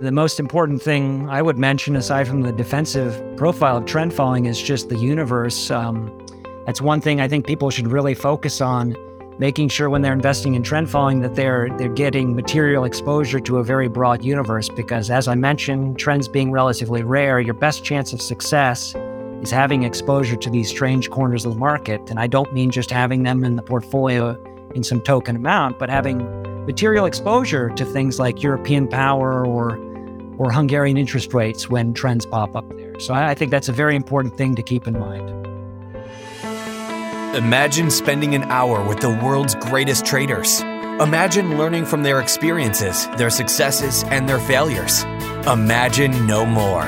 The most important thing I would mention, aside from the defensive profile of trend following, is just the universe. Um, that's one thing I think people should really focus on, making sure when they're investing in trend following that they're they're getting material exposure to a very broad universe. Because as I mentioned, trends being relatively rare, your best chance of success is having exposure to these strange corners of the market. And I don't mean just having them in the portfolio in some token amount, but having material exposure to things like European power or or Hungarian interest rates when trends pop up there. So I, think that's a very important thing to keep in mind. Imagine spending an hour with the world's greatest traders. Imagine learning from their experiences, their successes, and their failures. Imagine no more.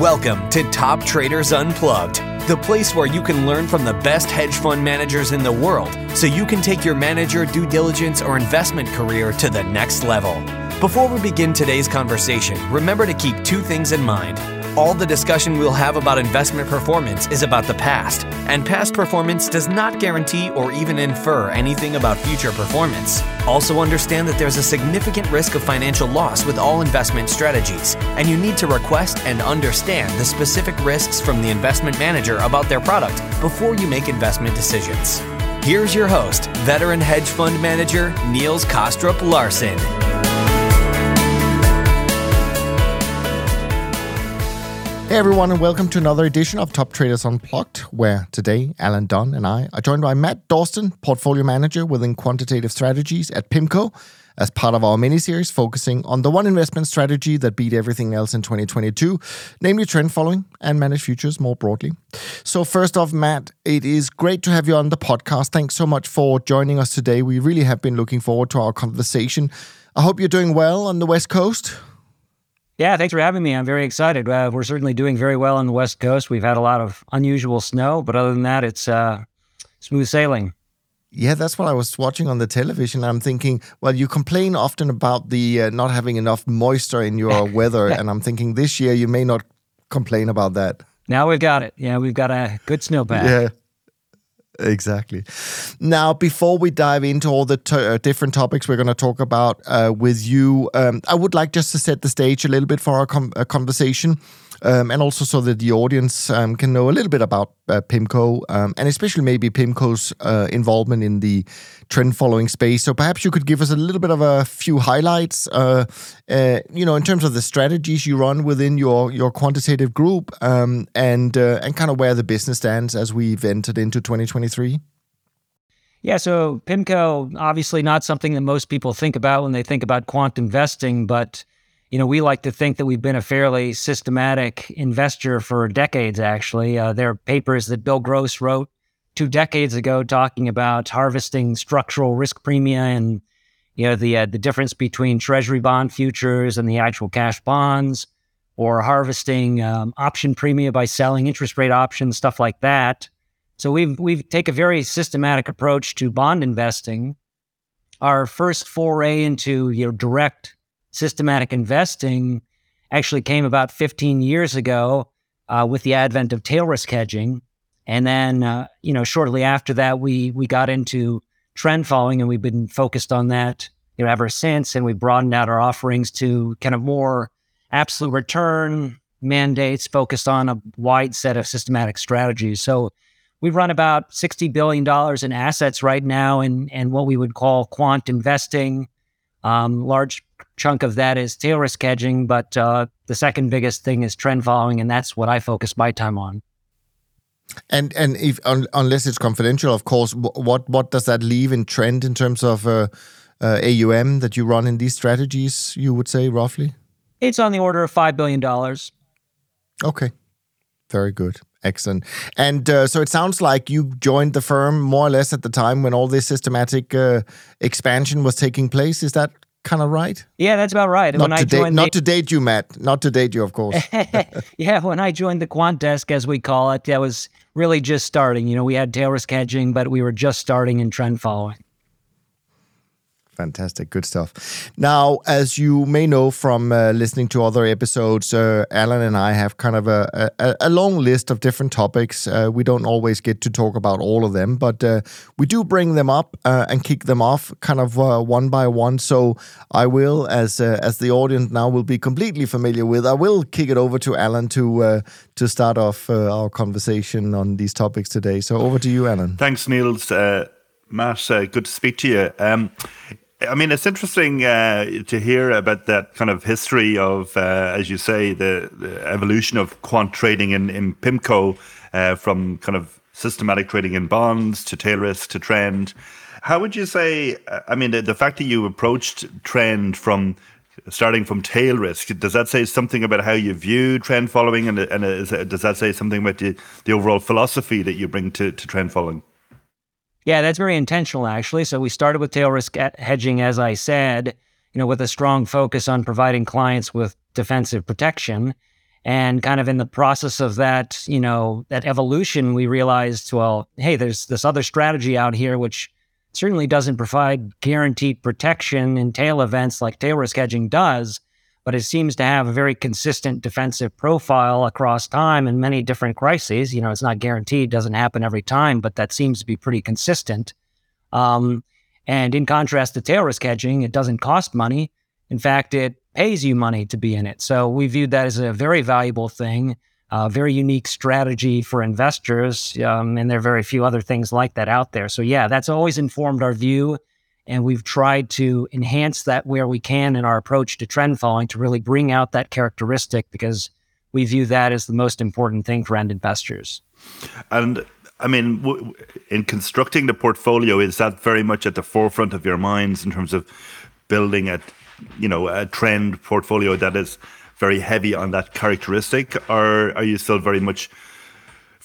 Welcome to Top Traders Unplugged, the place where you can learn from the best hedge fund managers in the world so you can take your manager, due diligence, or investment career to the next level. Before we begin today's conversation, remember to keep two things in mind. All the discussion we'll have about investment performance is about the past, and past performance does not guarantee or even infer anything about future performance. Also, understand that there's a significant risk of financial loss with all investment strategies, and you need to request and understand the specific risks from the investment manager about their product before you make investment decisions. Here's your host, veteran hedge fund manager Niels Kaastrup Larsen. Hey everyone, and welcome to another edition of Top Traders Unplugged, where today Alan Dunne and I are joined by Matt Dorsten, portfolio manager within quantitative strategies at PIMCO, as part of our mini series focusing on the one investment strategy that beat everything else in 2022, namely trend following and managed futures more broadly. So, first off, Matt, it is great to have you on the podcast. Thanks so much for joining us today. We really have been looking forward to our conversation. I hope you're doing well on the West Coast. Yeah, thanks for having me. I'm very excited. Uh, we're certainly doing very well on the West Coast. We've had a lot of unusual snow, but other than that, it's uh, smooth sailing. Yeah, that's what I was watching on the television. I'm thinking, well, you complain often about the uh, not having enough moisture in your weather, and I'm thinking this year you may not complain about that. Now we've got it. Yeah, we've got a good snowpack. Yeah. Exactly. Now, before we dive into all the t- uh, different topics we're going to talk about uh, with you, um, I would like just to set the stage a little bit for our com- uh, conversation um, and also so that the audience um, can know a little bit about uh, PIMCO um, and especially maybe PIMCO's uh, involvement in the trend following space. So perhaps you could give us a little bit of a few highlights, uh, uh you know, in terms of the strategies you run within your your quantitative group um, and uh, and kind of where the business stands as we've entered into 2023. Yeah, so PIMCO obviously not something that most people think about when they think about quant investing, but you know, we like to think that we've been a fairly systematic investor for decades, actually. Uh, there are papers that Bill Gross wrote two decades ago talking about harvesting structural risk premia and, you know, the, uh, the difference between treasury bond futures and the actual cash bonds, or harvesting um, option premia by selling interest rate options, stuff like that. So we've, we've take a very systematic approach to bond investing. Our first foray into, you know, direct systematic investing actually came about 15 years ago uh, with the advent of tail risk hedging. And then, uh, you know, shortly after that, we we got into trend following, and we've been focused on that, you know, ever since. And we broadened out our offerings to kind of more absolute return mandates, focused on a wide set of systematic strategies. So we run about sixty billion dollars in assets right now, in and what we would call quant investing. Um, large chunk of that is tail risk hedging, but uh, the second biggest thing is trend following, and that's what I focus my time on. And and if un, unless it's confidential, of course, what what does that leave in trend in terms of uh, uh, AUM that you run in these strategies? You would say roughly. It's on the order of five billion dollars. Okay, very good. Excellent. And uh, so it sounds like you joined the firm more or less at the time when all this systematic uh, expansion was taking place. Is that kind of right? Yeah, that's about right. Not, when to, I date, not the, to date you, Matt. Not to date you, of course. yeah, when I joined the quant desk, as we call it, that was really just starting. You know, we had tail risk hedging, but we were just starting in trend following. Fantastic, good stuff. Now, as you may know from uh, listening to other episodes, uh, Alan and I have kind of a, a, a long list of different topics. Uh, we don't always get to talk about all of them, but uh, we do bring them up uh, and kick them off kind of uh, one by one. So I will, as as the audience now will be completely familiar with, I will kick it over to Alan to to start off our conversation on these topics today. So over to you, Alan. Thanks, Niels. Matt, good to speak to you. Um, I mean, it's interesting uh, to hear about that kind of history of, uh, as you say, the, the, evolution of quant trading in, in PIMCO uh, from kind of systematic trading in bonds to tail risk to trend. How would you say, uh, I mean, the, the fact that you approached trend from starting from tail risk, does that say something about how you view trend following? And, and is, does that say something about the, the overall philosophy that you bring to, to trend following? Yeah, that's very intentional, actually. So we started with tail risk hedging, as I said, you know, with a strong focus on providing clients with defensive protection. And kind of in the process of that, you know, that evolution, we realized, well, hey, there's this other strategy out here which certainly doesn't provide guaranteed protection in tail events like tail risk hedging does but it seems to have a very consistent defensive profile across time in many different crises. You know, it's not guaranteed, doesn't happen every time, but that seems to be pretty consistent. Um, and in contrast to tail risk hedging, it doesn't cost money. In fact, it pays you money to be in it. So we viewed that as a very valuable thing, a very unique strategy for investors. Um, and there are very few other things like that out there. So, yeah, that's always informed our view and we've tried to enhance that where we can in our approach to trend following to really bring out that characteristic because we view that as the most important thing for end investors. And I mean, w- in constructing the portfolio, is that very much at the forefront of your minds in terms of building a, you know, a trend portfolio that is very heavy on that characteristic, or are you still very much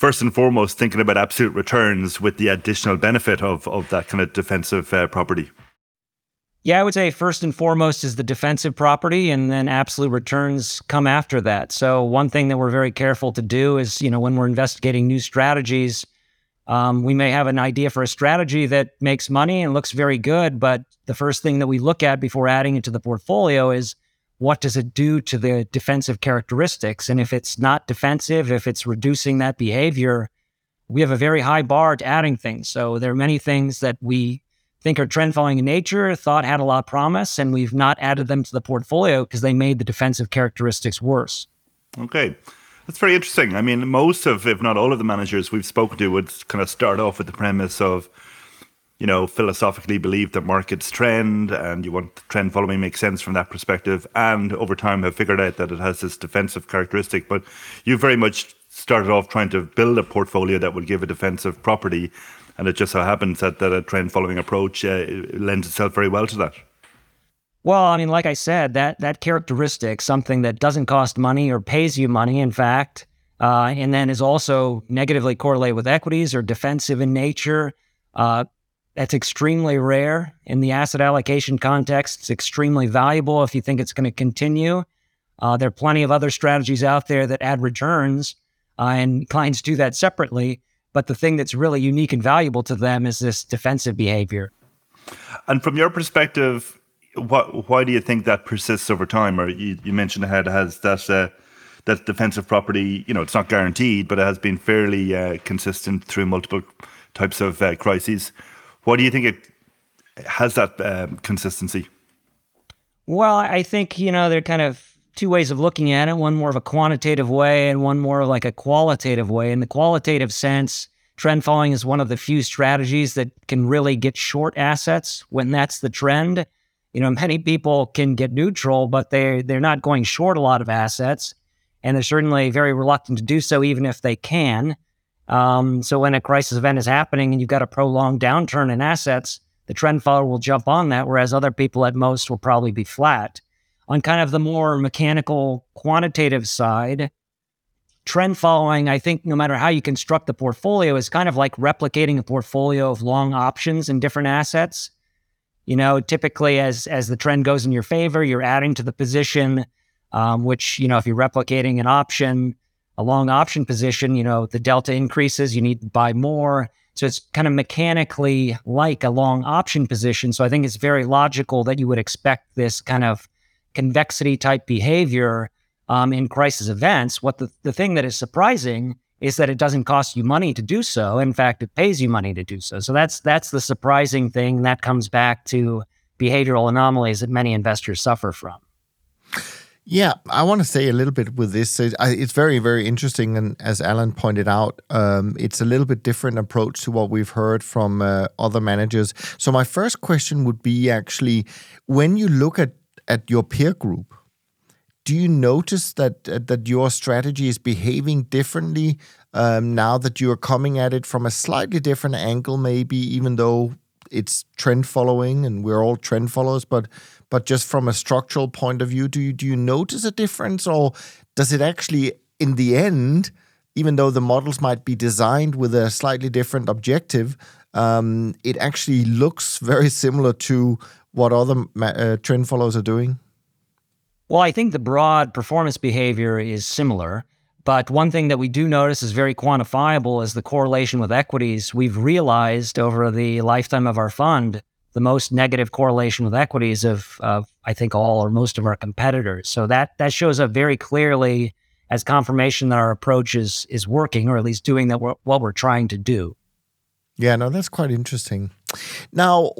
first and foremost thinking about absolute returns with the additional benefit of, of that kind of defensive uh, property? Yeah, I would say first and foremost is the defensive property, and then absolute returns come after that. So, one thing that we're very careful to do is, you know, when we're investigating new strategies, um, we may have an idea for a strategy that makes money and looks very good, but the first thing that we look at before adding it to the portfolio is what does it do to the defensive characteristics? And if it's not defensive, if it's reducing that behavior, we have a very high bar to adding things. So there are many things that we think are trend following in nature, thought had a lot of promise, and we've not added them to the portfolio because they made the defensive characteristics worse. Okay. That's very interesting. I mean, most of, if not all of the managers we've spoken to would kind of start off with the premise of you know, philosophically believe that markets trend and you want trend following make sense from that perspective. And over time have figured out that it has this defensive characteristic. But you very much started off trying to build a portfolio that would give a defensive property. And it just so happens that, that a trend following approach uh, lends itself very well to that. Well, I mean, like I said, that that characteristic, something that doesn't cost money or pays you money, in fact, uh, and then is also negatively correlated with equities or defensive in nature, uh, that's extremely rare in the asset allocation context. It's extremely valuable if you think it's going to continue. Uh, there are plenty of other strategies out there that add returns, uh, and clients do that separately. But the thing that's really unique and valuable to them is this defensive behavior. And from your perspective, what, why do you think that persists over time? Or you, you mentioned ahead has that uh, that defensive property. You know, it's not guaranteed, but it has been fairly uh, consistent through multiple types of uh, crises. Why do you think it has that um, consistency? Well, I think, you know, there are kind of two ways of looking at it one more of a quantitative way and one more like a qualitative way. In the qualitative sense, trend following is one of the few strategies that can really get short assets when that's the trend. You know, many people can get neutral, but they they're not going short a lot of assets, and they're certainly very reluctant to do so, even if they can. Um, so when a crisis event is happening and you've got a prolonged downturn in assets, the trend follower will jump on that, whereas other people at most will probably be flat. On kind of the more mechanical, quantitative side, trend following, I think no matter how you construct the portfolio, is kind of like replicating a portfolio of long options in different assets. You know, typically as as the trend goes in your favor, you're adding to the position, um, which you know if you're replicating an option, a long option position, you know, the delta increases, you need to buy more. So it's kind of mechanically like a long option position. So I think it's very logical that you would expect this kind of convexity type behavior um, in crisis events. What the, the thing that is surprising is that it doesn't cost you money to do so. In fact, it pays you money to do so. So that's that's the surprising thing. That comes back to behavioral anomalies that many investors suffer from. Yeah, I want to say a little bit with this. It's very, very interesting, and as Alan pointed out, um, it's a little bit different approach to what we've heard from uh, other managers. So my first question would be actually, when you look at at your peer group, do you notice that uh, that your strategy is behaving differently um, now that you are coming at it from a slightly different angle, maybe even though it's trend following and we're all trend followers, but but just from a structural point of view, do you do you notice a difference, or does it actually, in the end, even though the models might be designed with a slightly different objective, um, it actually looks very similar to what other uh, trend followers are doing? Well, I think the broad performance behavior is similar. But one thing that we do notice is very quantifiable is the correlation with equities. We've realized over the lifetime of our fund the most negative correlation with equities of, of I think all or most of our competitors. So that that shows up very clearly as confirmation that our approach is is working, or at least doing that what we're trying to do. Yeah, no, that's quite interesting. Now,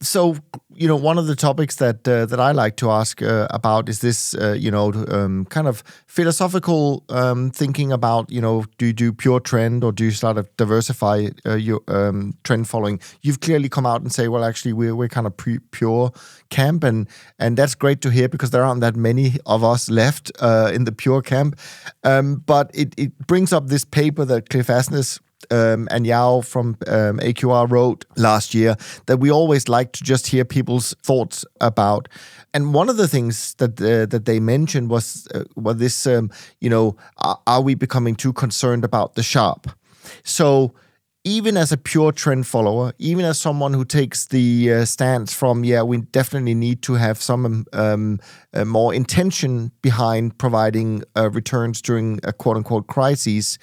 so you know, one of the topics that uh, that I like to ask uh, about is this, uh, you know, um, kind of philosophical um, thinking about, you know, do you do pure trend or do you start to diversify uh, your um, trend following? You've clearly come out and say, well, actually, we're we're kind of pure camp, and and that's great to hear because there aren't that many of us left uh, in the pure camp. Um, but it it brings up this paper that Cliff Asness um, and Yao from um, AQR wrote last year that we always like to just hear people's thoughts about. And one of the things that uh, that they mentioned was uh, was this, um, you know, are, are we becoming too concerned about the Sharpe? So even as a pure trend follower, even as someone who takes the uh, stance from, yeah, we definitely need to have some um, uh, more intention behind providing uh, returns during a quote unquote crisis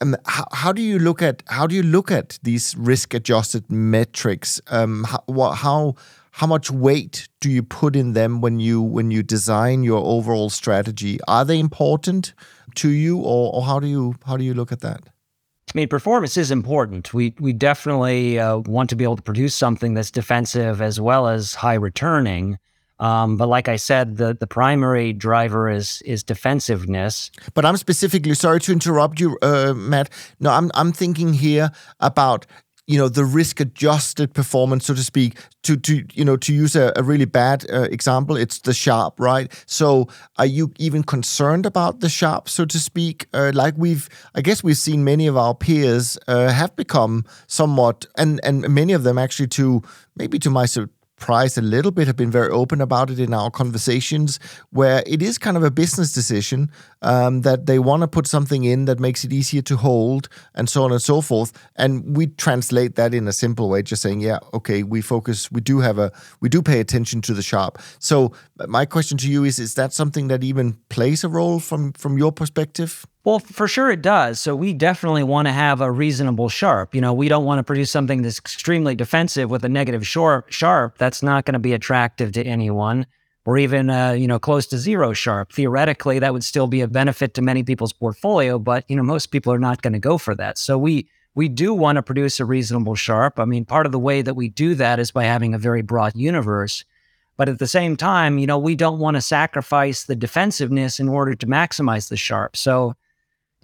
um, how, how, do you look at how do you look at these risk adjusted metrics? Um, how, how how much weight do you put in them when you when you design your overall strategy? Are they important to you, or, or how do you how do you look at that? I mean, performance is important. We we definitely uh, want to be able to produce something that's defensive as well as high returning. Um, but like I said, the the primary driver is is defensiveness. But I'm specifically sorry to interrupt you, uh, Matt. No, I'm I'm thinking here about you know the risk adjusted performance so to speak to to you know to use a, a really bad uh, example it's the Sharpe right so are you even concerned about the Sharpe so to speak uh, like we've i guess we've seen many of our peers uh, have become somewhat and and many of them actually to maybe to my Price a little bit, have been very open about it in our conversations, where it is kind of a business decision um, that they want to put something in that makes it easier to hold and so on and so forth. And we translate that in a simple way, just saying, yeah, okay, we focus, we do have a, we do pay attention to the Sharpe. So my question to you is, is that something that even plays a role from from your perspective? Well, for sure it does. So we definitely want to have a reasonable Sharpe. You know, we don't want to produce something that's extremely defensive with a negative Sharpe. Sharpe that's not going to be attractive to anyone, or even uh, you know close to zero Sharpe. Theoretically, that would still be a benefit to many people's portfolio, but you know most people are not going to go for that. So we we do want to produce a reasonable Sharpe. I mean, part of the way that we do that is by having a very broad universe. But at the same time, you know, we don't want to sacrifice the defensiveness in order to maximize the Sharpe. So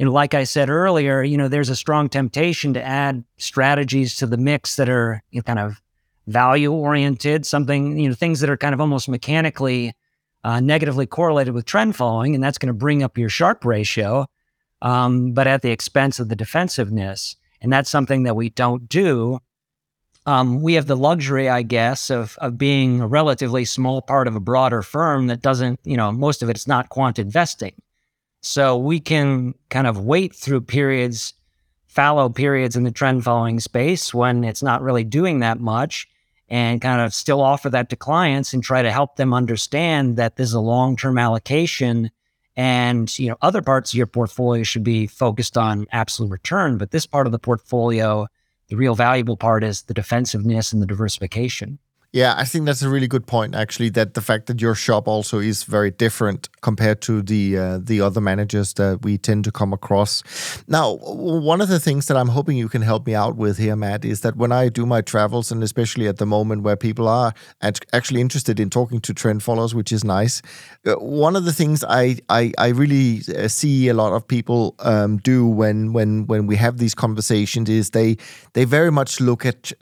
know, like I said earlier, you know, there's a strong temptation to add strategies to the mix that are you know, kind of value oriented, something, you know, things that are kind of almost mechanically uh, negatively correlated with trend following, and that's going to bring up your Sharpe ratio, um, but at the expense of the defensiveness. And that's something that we don't do. Um, we have the luxury, I guess, of of being a relatively small part of a broader firm that doesn't, you know, most of it's not quant investing. So we can kind of wait through periods, fallow periods in the trend following space when it's not really doing that much and kind of still offer that to clients and try to help them understand that this is a long-term allocation and you know other parts of your portfolio should be focused on absolute return but this part of the portfolio the real valuable part is the defensiveness and the diversification. Yeah, I think that's a really good point. Actually, that the fact that your shop also is very different compared to the uh, the other managers that we tend to come across. Now, one of the things that I'm hoping you can help me out with here, Matt, is that when I do my travels, and especially at the moment where people are actually interested in talking to trend followers, which is nice. Uh, one of the things I I, I really uh, see a lot of people um, do when when when we have these conversations is they they very much look at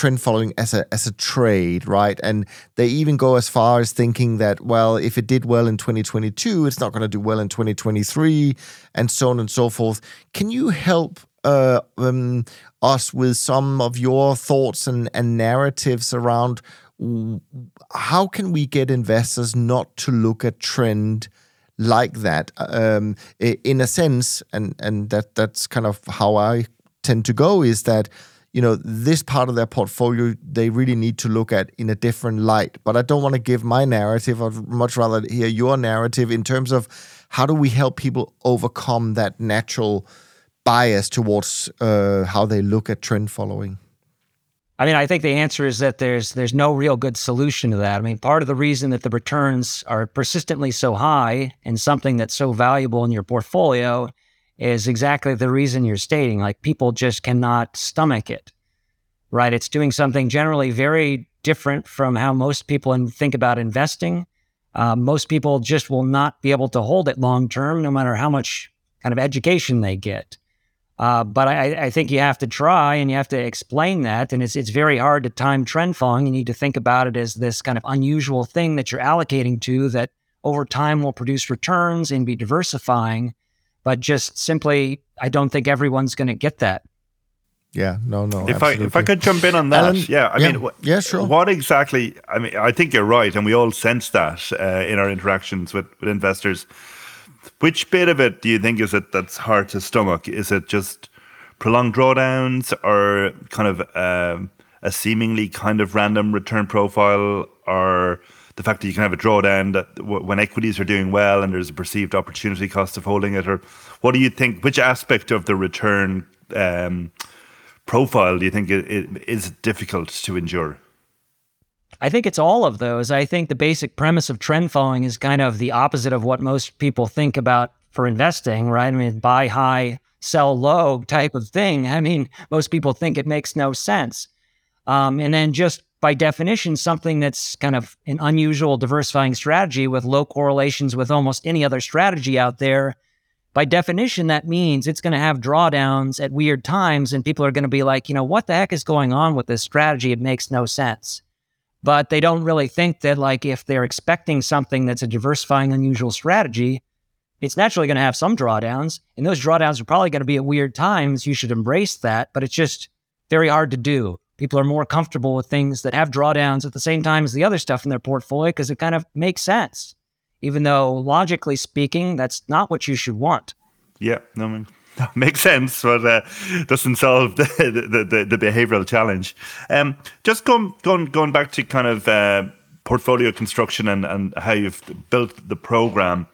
trend following as a as a trade, right? And they even go as far as thinking that well, if it did well in 2022, it's not going to do well in 2023, and so on and so forth. Can you help uh, um, us with some of your thoughts and, and narratives around how can we get investors not to look at trend? like that um, in a sense and and that that's kind of how I tend to go is that you know this part of their portfolio they really need to look at in a different light but i don't want to give my narrative i'd much rather hear your narrative in terms of how do we help people overcome that natural bias towards uh, how they look at trend following I mean, I think the answer is that there's there's no real good solution to that. I mean, part of the reason that the returns are persistently so high and something that's so valuable in your portfolio is exactly the reason you're stating. Like people just cannot stomach it, right? It's doing something generally very different from how most people think about investing. Uh, most people just will not be able to hold it long term, no matter how much kind of education they get. Uh, but I, I, think you have to try and you have to explain that. And it's, it's very hard to time trend following. You need to think about it as this kind of unusual thing that you're allocating to that over time will produce returns and be diversifying but just simply, I don't think everyone's going to get that. Yeah, no, no. If absolutely. I if I could jump in on that, Alan, yeah, I yeah, mean, yeah, sure. What exactly? I mean, I think you're right, and we all sense that uh, in our interactions with, with investors. Which bit of it do you think is it that's hard to stomach? Is it just prolonged drawdowns, or kind of um, a seemingly kind of random return profile, or the fact that you can have a drawdown that w- when equities are doing well and there's a perceived opportunity cost of holding it, or what do you think? Which aspect of the return um, profile do you think it, it is difficult to endure? I think it's all of those. I think the basic premise of trend following is kind of the opposite of what most people think about for investing, right? I mean, buy high, sell low type of thing. I mean, most people think it makes no sense. Um, and then just by definition, something that's kind of an unusual diversifying strategy with low correlations with almost any other strategy out there. By definition, that means it's going to have drawdowns at weird times, and people are going to be like, you know, what the heck is going on with this strategy? It makes no sense. But they don't really think that, like, if they're expecting something that's a diversifying, unusual strategy, it's naturally going to have some drawdowns, and those drawdowns are probably going to be at weird times. You should embrace that, but it's just very hard to do people are more comfortable with things that have drawdowns at the same time as the other stuff in their portfolio because it kind of makes sense, even though logically speaking, that's not what you should want. Yeah, no, I mean, makes sense, but uh, doesn't solve the, the, the, the behavioral challenge. Um, just going, going, going back to kind of uh, portfolio construction and, and how you've built the program.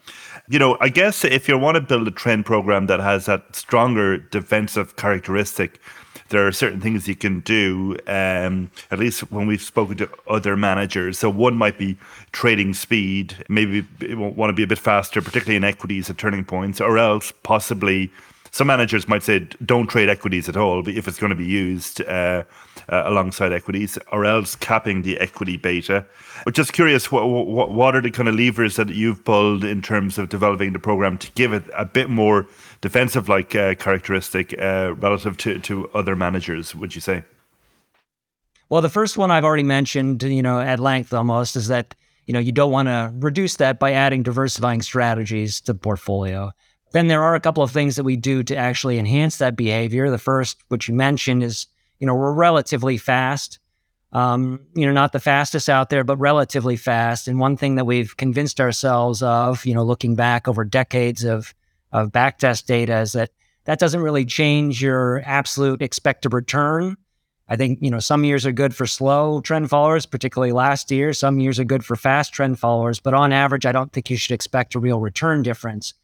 You know, I guess if you want to build a trend program that has that stronger defensive characteristic, there are certain things you can do. Um, at least when we've spoken to other managers, so one might be trading speed. Maybe want to be a bit faster, particularly in equities at turning points, or else possibly some managers might say don't trade equities at all, if it's going to be used uh, uh, alongside equities, or else capping the equity beta. But just curious, what, what what are the kind of levers that you've pulled in terms of developing the program to give it a bit more defensive like uh, characteristic uh, relative to to other managers? Would you say? Well, the first one I've already mentioned, you know, at length almost, is that you know you don't want to reduce that by adding diversifying strategies to the portfolio. Then there are a couple of things that we do to actually enhance that behavior. The first, which you mentioned, is you know we're relatively fast. Um, you know, not the fastest out there, but relatively fast. And one thing that we've convinced ourselves of, you know, looking back over decades of of backtest data, is that that doesn't really change your absolute expected return. I think you know some years are good for slow trend followers, particularly last year. Some years are good for fast trend followers, but on average, I don't think you should expect a real return difference.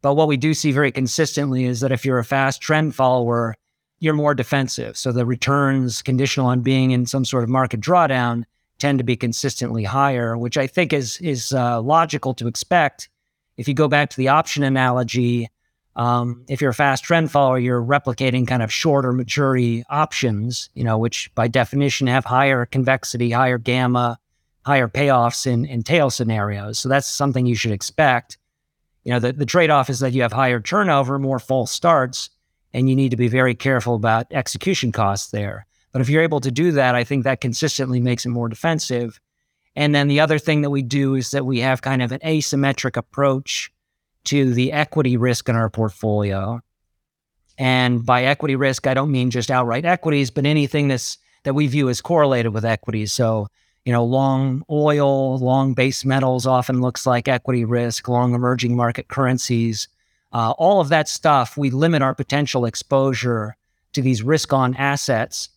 But what we do see very consistently is that if you're a fast trend follower, you're more defensive. So the returns conditional on being in some sort of market drawdown tend to be consistently higher, which I think is is uh, logical to expect. If you go back to the option analogy, um, if you're a fast trend follower, you're replicating kind of shorter maturity options, you know, which by definition have higher convexity, higher gamma, higher payoffs in, in tail scenarios. So that's something you should expect. You know, the, the trade off is that you have higher turnover, more false starts, and you need to be very careful about execution costs there. But if you're able to do that, I think that consistently makes it more defensive. And then the other thing that we do is that we have kind of an asymmetric approach to the equity risk in our portfolio. And by equity risk, I don't mean just outright equities, but anything that's that we view as correlated with equities. So, you know, long oil, long base metals often looks like equity risk, long emerging market currencies. Uh, all of that stuff, we limit our potential exposure to these risk on assets,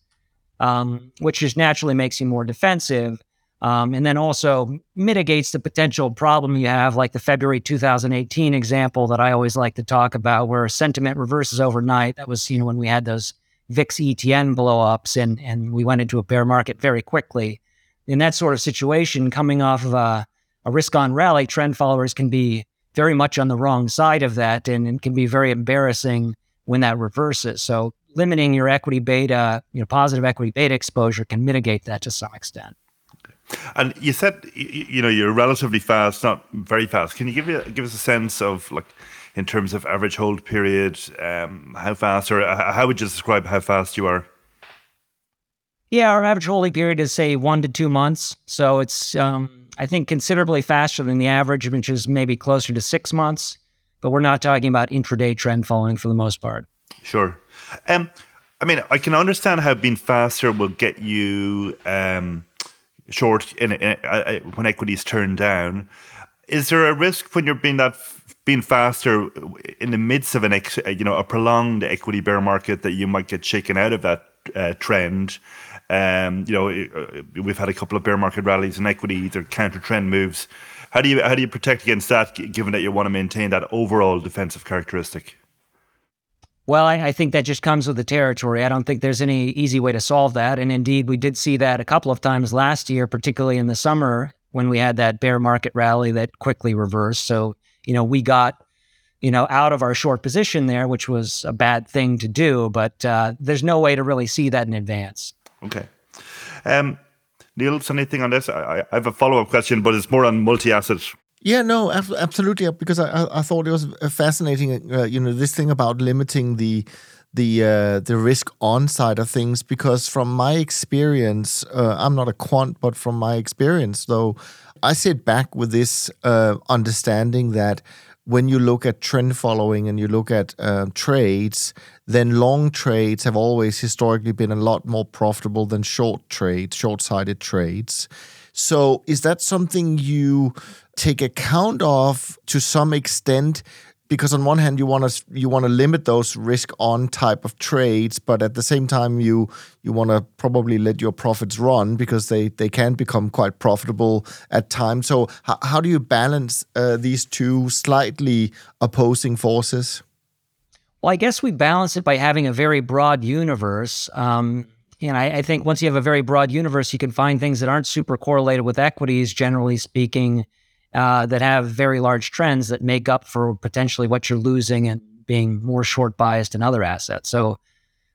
um, which just naturally makes you more defensive. Um, and then also mitigates the potential problem you have, like the February 2018 example that I always like to talk about, where sentiment reverses overnight. That was, you know, when we had those VIX ETN blowups and, and we went into a bear market very quickly. In that sort of situation, coming off of a, a risk on rally, trend followers can be very much on the wrong side of that and it can be very embarrassing when that reverses. So limiting your equity beta, you know, positive equity beta exposure can mitigate that to some extent. And you said you know you're relatively fast, not very fast. Can you give you give us a sense of like in terms of average hold period, um, how fast, or uh, how would you describe how fast you are? Yeah, our average holding period is say one to two months, so it's um, I think considerably faster than the average, which is maybe closer to six months. But we're not talking about intraday trend following for the most part. Sure. Um, I mean, I can understand how being faster will get you. Um, short in, in, uh, uh, when equities turn down. Is there a risk when you're being that being faster in the midst of an ex, uh, you know a prolonged equity bear market that you might get shaken out of that uh, trend? Um, you know, we've had a couple of bear market rallies in equity, either counter trend moves. How do you how do you protect against that, given that you want to maintain that overall defensive characteristic? Well, I, I, think that just comes with the territory. I don't think there's any easy way to solve that. And indeed, we did see that a couple of times last year, particularly in the summer when we had that bear market rally that quickly reversed. So, you know, we got, you know, out of our short position there, which was a bad thing to do, but uh, there's no way to really see that in advance. Okay. Um, Niels, anything on this? I, I have a follow up question, but it's more on multi asset yeah, no, absolutely. Because I, I thought it was fascinating. Uh, you know, this thing about limiting the the uh, the risk on side of things. Because from my experience, uh, I'm not a quant, but from my experience, though, I sit back with this uh, understanding that when you look at trend following and you look at uh, trades, then long trades have always historically been a lot more profitable than short trades, short sided trades. So, is that something you take account of to some extent? Because on one hand, you want to you want to limit those risk on type of trades, but at the same time, you you want to probably let your profits run because they they can become quite profitable at times. So, how, how do you balance uh, these two slightly opposing forces? Well, I guess we balance it by having a very broad universe. Um, and I, I, think once you have a very broad universe, you can find things that aren't super correlated with equities, generally speaking, uh, that have very large trends that make up for potentially what you're losing and being more short biased in other assets. So,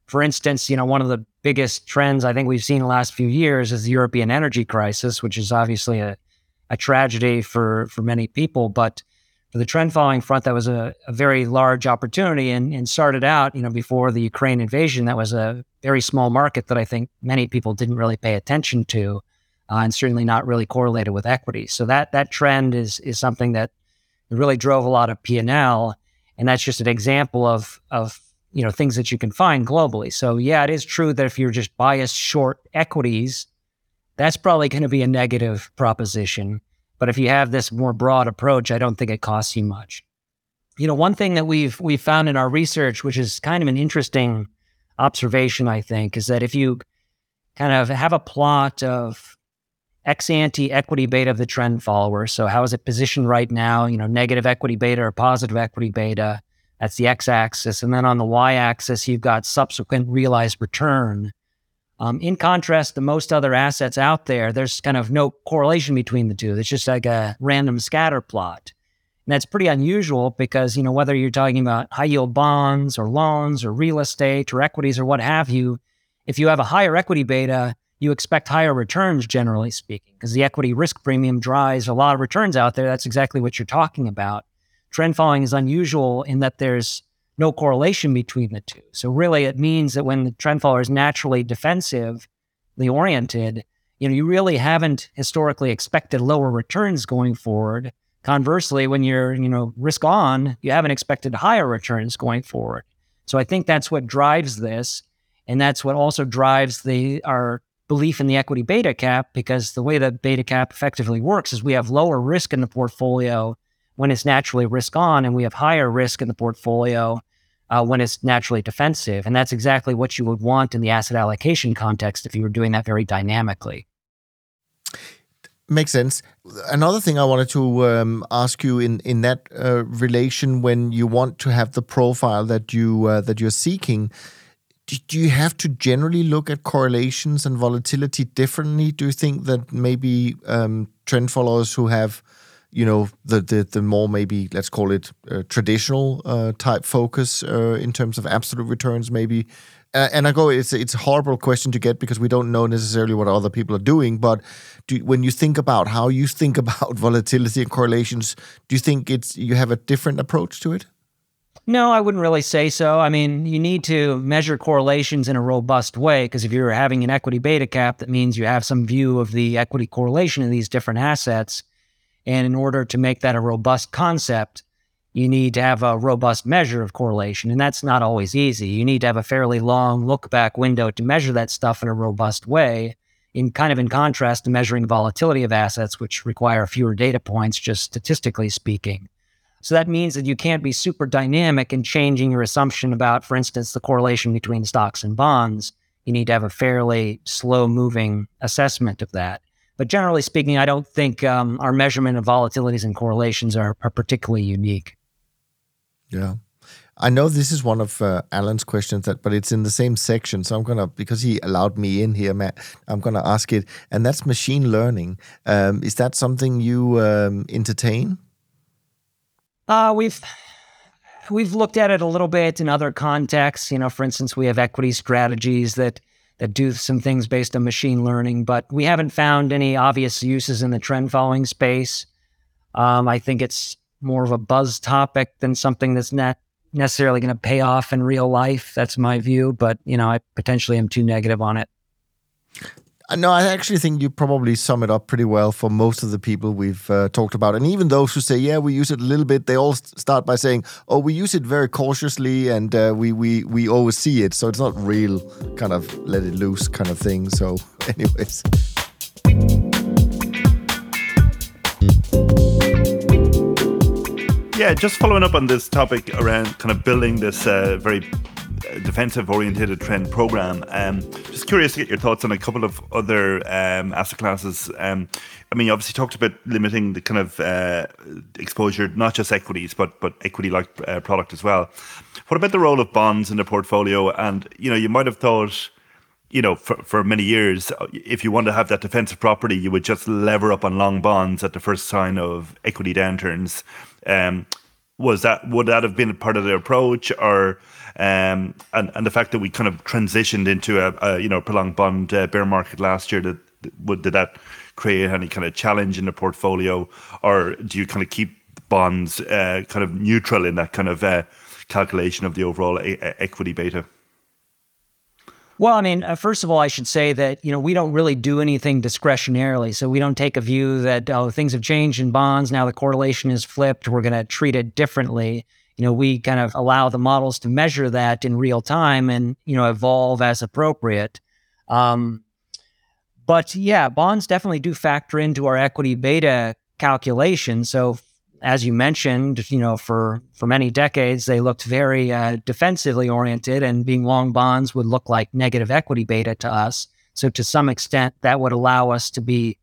for instance, you know, one of the biggest trends I think we've seen in the last few years is the European energy crisis, which is obviously a, a tragedy for for many people, but for the trend following front, that was a, a very large opportunity and, and, started out, you know, before the Ukraine invasion, that was a very small market that I think many people didn't really pay attention to, uh, and certainly not really correlated with equity. So that that trend is is something that really drove a lot of P and L, and that's just an example of of you know things that you can find globally. So yeah, it is true that if you're just biased short equities, that's probably going to be a negative proposition. But if you have this more broad approach, I don't think it costs you much. You know, one thing that we've we found in our research, which is kind of an interesting observation, I think, is that if you kind of have a plot of ex ante equity beta of the trend follower, so how is it positioned right now? You know, negative equity beta or positive equity beta, That's the x axis. And then on the y axis, you've got subsequent realized return. Um, in contrast to most other assets out there, there's kind of no correlation between the two. It's just like a random scatter plot. And that's pretty unusual because, you know, whether you're talking about high yield bonds or loans or real estate or equities or what have you, if you have a higher equity beta, you expect higher returns, generally speaking, because the equity risk premium drives a lot of returns out there. That's exactly what you're talking about trend following is unusual in that there's no correlation between the two. So really it means that when the trend follower is naturally defensively oriented, you know, you really haven't historically expected lower returns going forward. Conversely, when you're, you know, risk on, you haven't expected higher returns going forward. So I think that's what drives this. And that's what also drives the our belief in the equity beta cap, because the way that beta cap effectively works is we have lower risk in the portfolio when it's naturally risk on, and we have higher risk in the portfolio uh, when it's naturally defensive. And that's exactly what you would want in the asset allocation context if you were doing that very dynamically. Makes sense. Another thing I wanted to um, ask you in in that uh, relation, when you want to have the profile that you uh, that you're seeking, do you have to generally look at correlations and volatility differently? Do you think that maybe um, trend followers who have you know the the, the more maybe let's call it uh, traditional uh, type focus uh, in terms of absolute returns maybe uh, and I go it's it's a horrible question to get because we don't know necessarily what other people are doing but do, when you think about how you think about volatility and correlations do you think it's you have a different approach to it no, I wouldn't really say so. I mean, you need to measure correlations in a robust way because if you're having an equity beta cap, that means you have some view of the equity correlation in these different assets. And in order to make that a robust concept, you need to have a robust measure of correlation. And that's not always easy. You need to have a fairly long look back window to measure that stuff in a robust way, in kind of in contrast to measuring volatility of assets, which require fewer data points, just statistically speaking. So that means that you can't be super dynamic in changing your assumption about, for instance, the correlation between stocks and bonds. You need to have a fairly slow moving assessment of that. But generally speaking, I don't think um, our measurement of volatilities and correlations are, are particularly unique. Yeah. I know this is one of uh, Alan's questions, that, but it's in the same section. So I'm gonna because he allowed me in here, Matt. I'm gonna ask it, and that's machine learning. Um, is that something you um, entertain? Uh, we've we've looked at it a little bit in other contexts. You know, for instance, we have equity strategies that that do some things based on machine learning, but we haven't found any obvious uses in the trend following space. Um, I think it's more of a buzz topic than something that's not necessarily going to pay off in real life. That's my view, but you know, I potentially am too negative on it. Uh, no, I actually think you probably sum it up pretty well for most of the people we've uh, talked about. And even those who say, yeah, we use it a little bit, they all start by saying, oh, we use it very cautiously and uh, we, we, we always see it. So it's not real kind of let it loose kind of thing. So, anyways. Yeah, just following up on this topic around kind of building this uh, very defensive oriented trend program. Um, just curious to get your thoughts on a couple of other um, asset classes. Um, I mean, you obviously talked about limiting the kind of uh, exposure, not just equities, but but equity like uh, product as well. What about the role of bonds in the portfolio? And you know, you might have thought. You know, for, for many years, if you want to have that defensive property, you would just lever up on long bonds at the first sign of equity downturns. Um, was that would that have been part of the approach, or um, and and the fact that we kind of transitioned into a, a you know prolonged bond uh, bear market last year, that would did that create any kind of challenge in the portfolio, or do you kind of keep bonds uh, kind of neutral in that kind of uh, calculation of the overall e- equity beta? Well, I mean, uh, first of all, I should say that you know we don't really do anything discretionarily. So we don't take a view that oh things have changed in bonds now the correlation is flipped. We're going to treat it differently you know, we kind of allow the models to measure that in real time and, you know, evolve as appropriate. Um, but yeah, bonds definitely do factor into our equity beta calculation. So as you mentioned, you know, for for many decades they looked very uh, defensively oriented, and being long bonds would look like negative equity beta to us. So to some extent, that would allow us to be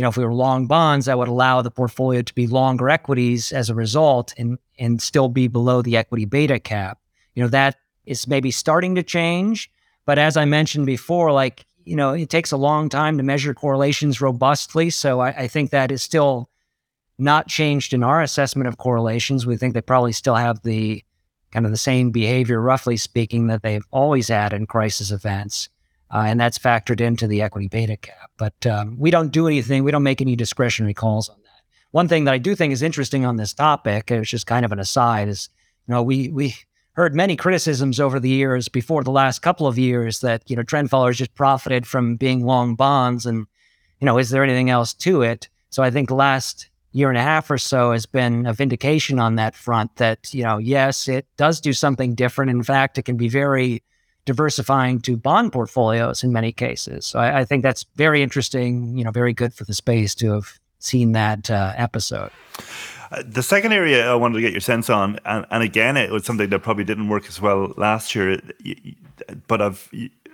you know, if we were long bonds, that would allow the portfolio to be longer equities as a result and and still be below the equity beta cap. You know, that is maybe starting to change. But as I mentioned before, like, you know, it takes a long time to measure correlations robustly. So I, I think that is still not changed in our assessment of correlations. We think they probably still have the kind of the same behavior, roughly speaking, that they've always had in crisis events. Uh, and that's factored into the equity beta cap. But um, we don't do anything, we don't make any discretionary calls on that. One thing that I do think is interesting on this topic, it's just kind of an aside, is you know, we we heard many criticisms over the years before the last couple of years that, you know, trend followers just profited from being long bonds and, you know, is there anything else to it? So I think last year and a half or so has been a vindication on that front that, you know, yes, it does do something different. In fact, it can be very diversifying to bond portfolios in many cases. So I, I think that's very interesting, you know, very good for the space to have seen that uh, episode. Uh, the second area I wanted to get your sense on, and, and again, it was something that probably didn't work as well last year, but I've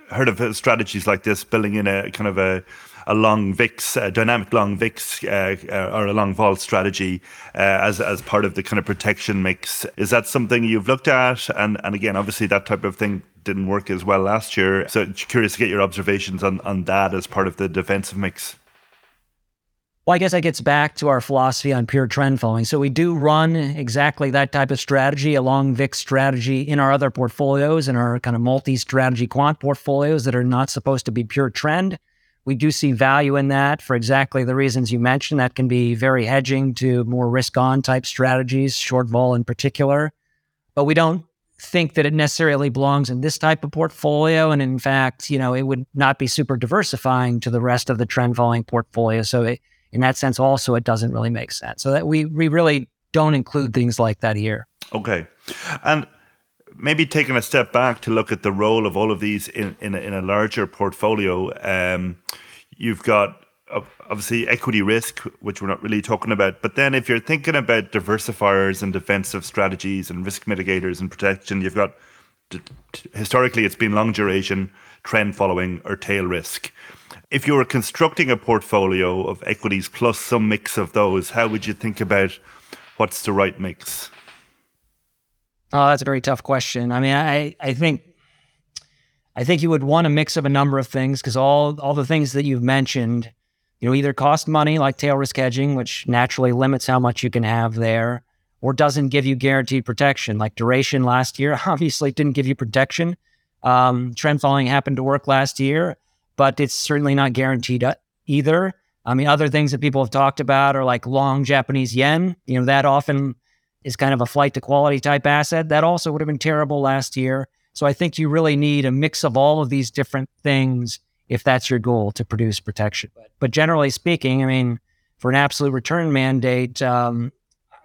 heard of strategies like this building in a kind of a a long VIX, a dynamic long VIX, uh, uh, or a long vol strategy uh, as as part of the kind of protection mix. Is that something you've looked at? And and again, obviously, that type of thing didn't work as well last year. So curious to get your observations on on that as part of the defensive mix. Well, I guess that gets back to our philosophy on pure trend following. So we do run exactly that type of strategy, a long VIX strategy in our other portfolios, and our kind of multi-strategy quant portfolios that are not supposed to be pure trend. We do see value in that for exactly the reasons you mentioned. That can be very hedging to more risk on type strategies, short vol in particular. But we don't think that it necessarily belongs in this type of portfolio. And in fact, you know, it would not be super diversifying to the rest of the trend following portfolio. So it, in that sense, also, it doesn't really make sense. So that we, we really don't include things like that here. Okay. And maybe taking a step back to look at the role of all of these in in a, in a larger portfolio. Um, you've got obviously equity risk, which we're not really talking about. But then, if you're thinking about diversifiers and defensive strategies and risk mitigators and protection, you've got historically it's been long duration, trend following, or tail risk. If you were constructing a portfolio of equities plus some mix of those, how would you think about what's the right mix? Oh, that's a very tough question. I mean, I I think I think you would want a mix of a number of things because all all the things that you've mentioned, you know, either cost money like tail risk hedging, which naturally limits how much you can have there, or doesn't give you guaranteed protection. Like duration last year, obviously didn't give you protection. Um, trend following happened to work last year, but it's certainly not guaranteed uh, either. I mean, other things that people have talked about are like long Japanese yen. You know, that often is kind of a flight to quality type asset. That also would have been terrible last year. So I think you really need a mix of all of these different things if that's your goal to produce protection. But, generally speaking, I mean, for an absolute return mandate, um,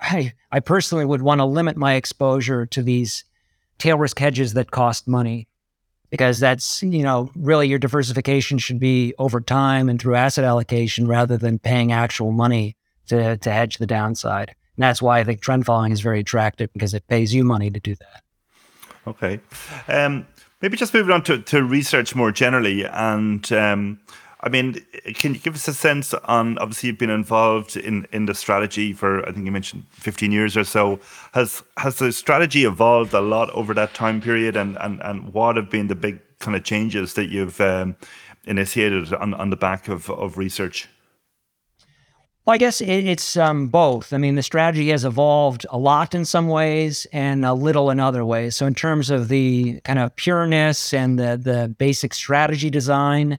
I, I personally would want to limit my exposure to these tail risk hedges that cost money because that's, you know, really your diversification should be over time and through asset allocation rather than paying actual money to, to hedge the downside. And that's why I think trend following is very attractive because it pays you money to do that. Okay. Um, maybe just moving on to, to research more generally. And um, I mean, can you give us a sense on obviously you've been involved in, in the strategy for I think you mentioned 15 years or so. Has has the strategy evolved a lot over that time period and and, and what have been the big kind of changes that you've um, initiated on, on the back of, of research? Well, I guess it, it's um, both. I mean, the strategy has evolved a lot in some ways and a little in other ways. So, in terms of the kind of pureness and the the basic strategy design,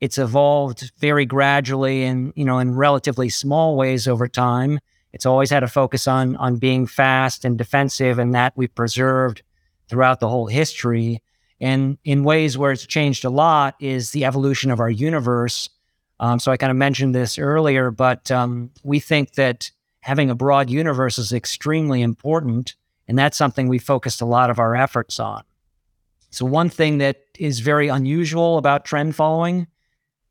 it's evolved very gradually and you know in relatively small ways over time. It's always had a focus on on being fast and defensive, and that we've preserved throughout the whole history. And in ways where it's changed a lot is the evolution of our universe um, so I kind of mentioned this earlier, but um, we think that having a broad universe is extremely important. And that's something we focused a lot of our efforts on. So, one thing that is very unusual about trend following,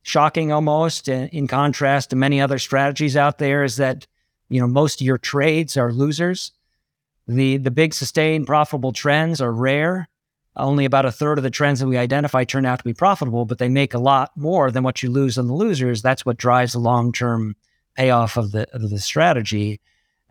shocking almost, in contrast to many other strategies out there, is that you know most of your trades are losers. The the big sustained profitable trends are rare. Only about a third of the trends that we identify turn out to be profitable, but they make a lot more than what you lose on the losers. That's what drives the long term payoff of the of the strategy.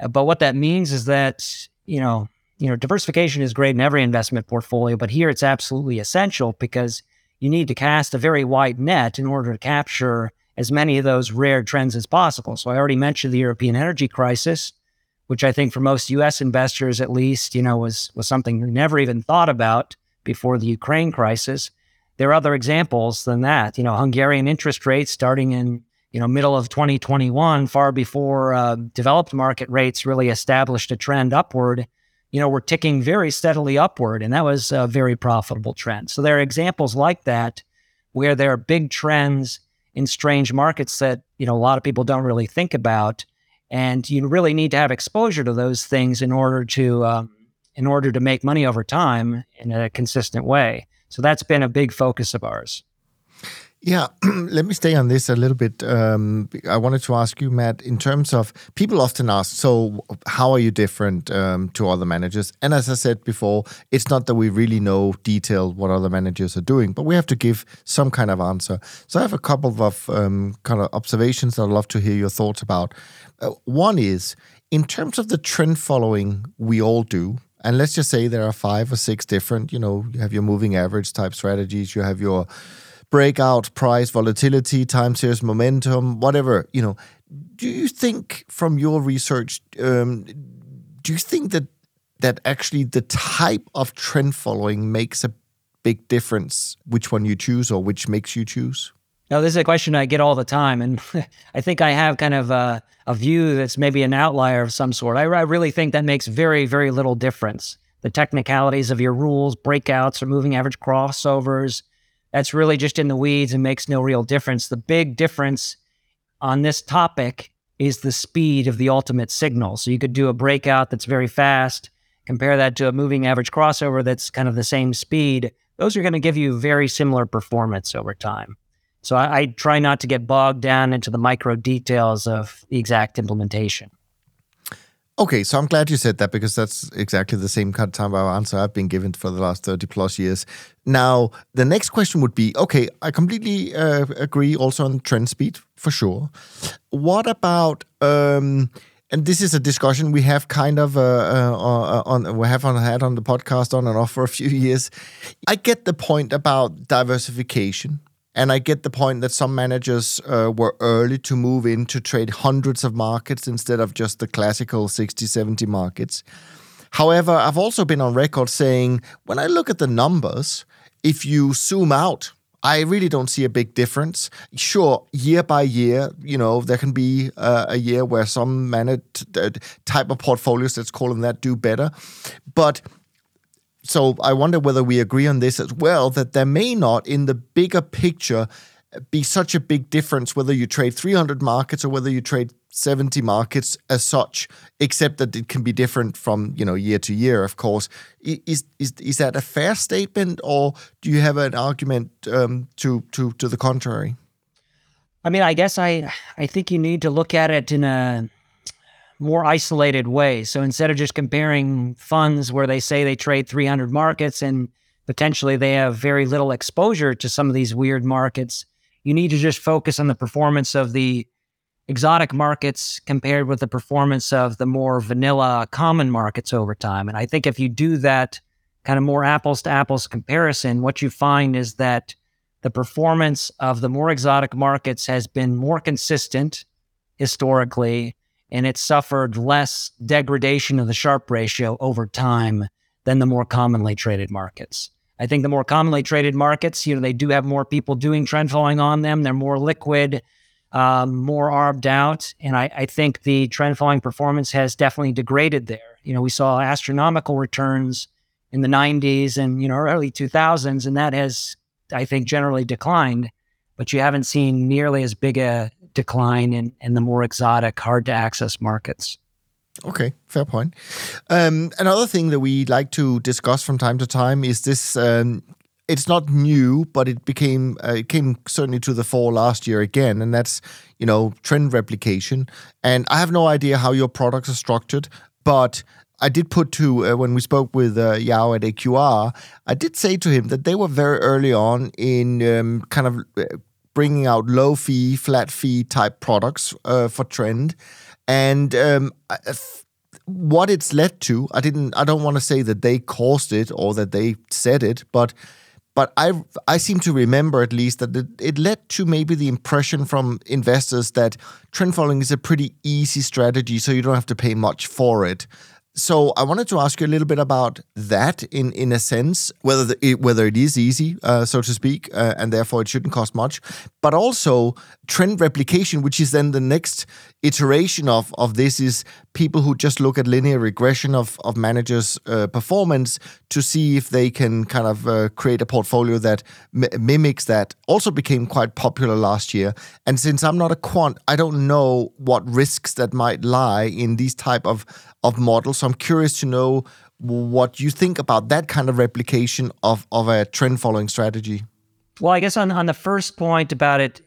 Uh, but what that means is that you know you know diversification is great in every investment portfolio, but here it's absolutely essential because you need to cast a very wide net in order to capture as many of those rare trends as possible. So I already mentioned the European energy crisis, which I think for most U.S. investors, at least, you know, was was something we never even thought about before the Ukraine crisis. There are other examples than that. You know, Hungarian interest rates starting in you know middle of 2021, far before uh, developed market rates really established a trend upward. You know, were ticking very steadily upward, and that was a very profitable trend. So there are examples like that where there are big trends in strange markets that you know a lot of people don't really think about, and you really need to have exposure to those things in order to um, in order to make money over time in a consistent way. So that's been a big focus of ours. Yeah, let me stay on this a little bit. Um, I wanted to ask you, Matt, in terms of people often ask, so how are you different um, to other managers? And as I said before, it's not that we really know detailed what other managers are doing, but we have to give some kind of answer. So I have a couple of um, kind of observations that I'd love to hear your thoughts about. Uh, one is, in terms of the trend following we all do, and let's just say there are five or six different, you know, you have your moving average type strategies, you have your breakout price volatility, time series momentum, whatever, you know, do you think from your research, um, do you think that that actually the type of trend following makes a big difference which one you choose or which makes you choose? No, this is a question I get all the time, and I think I have kind of a, a view that's maybe an outlier of some sort. I, I really think that makes very, very little difference. The technicalities of your rules, breakouts, or moving average crossovers, that's really just in the weeds and makes no real difference. The big difference on this topic is the speed of the ultimate signal. So you could do a breakout that's very fast, compare that to a moving average crossover that's kind of the same speed. Those are going to give you very similar performance over time. So I, I try not to get bogged down into the micro details of the exact implementation. Okay, so I'm glad you said that because that's exactly the same kind of time of answer I've been given for the last 30 plus years. Now, the next question would be okay, I completely uh, agree also on trend speed for sure. What about, um, and this is a discussion we have kind of uh, uh, uh on, we have on, had on the podcast on and off for a few years. I get the point about diversification and I get the point that some managers uh, were early to move in to trade hundreds of markets instead of just the classical 60, 70 markets. However, I've also been on record saying when I look at the numbers, if you zoom out, I really don't see a big difference. Sure, year by year, you know, there can be uh, a year where some managed uh, type of portfolios, let's call them that, do better. But so I wonder whether we agree on this as well that there may not, in the bigger picture, be such a big difference whether you trade 300 markets or whether you trade 70 markets as such, except that it can be different from you know year to year, of course. Is is is that a fair statement, or do you have an argument um, to to to the contrary? I mean, I guess I I think you need to look at it in a more isolated way. So instead of just comparing funds where they say they trade 300 markets and potentially they have very little exposure to some of these weird markets, you need to just focus on the performance of the exotic markets compared with the performance of the more vanilla common markets over time. And I think if you do that kind of more apples to apples comparison, what you find is that the performance of the more exotic markets has been more consistent historically and it suffered less degradation of the Sharpe ratio over time than the more commonly traded markets. I think the more commonly traded markets, you know, they do have more people doing trend following on them. They're more liquid, um, more arbed out. And I, I think the trend following performance has definitely degraded there. You know, we saw astronomical returns in the 90s and, you know, early 2000s, and that has, I think, generally declined. But you haven't seen nearly as big a decline in, in the more exotic, hard to access markets. Okay, fair point. Um, another thing that we like to discuss from time to time is this. Um, it's not new, but it became uh, it came certainly to the fore last year again, and that's you know trend replication. And I have no idea how your products are structured, but I did put to uh, when we spoke with uh, Yao at AQR, I did say to him that they were very early on in um, kind of uh, bringing out low fee, flat fee type products uh, for trend, and um, what it's led to. I didn't. I don't want to say that they caused it or that they said it, but but I I seem to remember at least that it, it, led to maybe the impression from investors that trend following is a pretty easy strategy, so you don't have to pay much for it. So I wanted to ask you a little bit about that, in in a sense, whether the, it, whether it is easy, uh, so to speak, uh, and therefore it shouldn't cost much, but also trend replication, which is then the next iteration of of this is people who just look at linear regression of of managers' uh, performance to see if they can kind of uh, create a portfolio that mimics that. Also became quite popular last year, and since I'm not a quant, I don't know what risks that might lie in these type of of models. So I'm curious to know what you think about that kind of replication of of a trend following strategy. Well, I guess on on the first point about it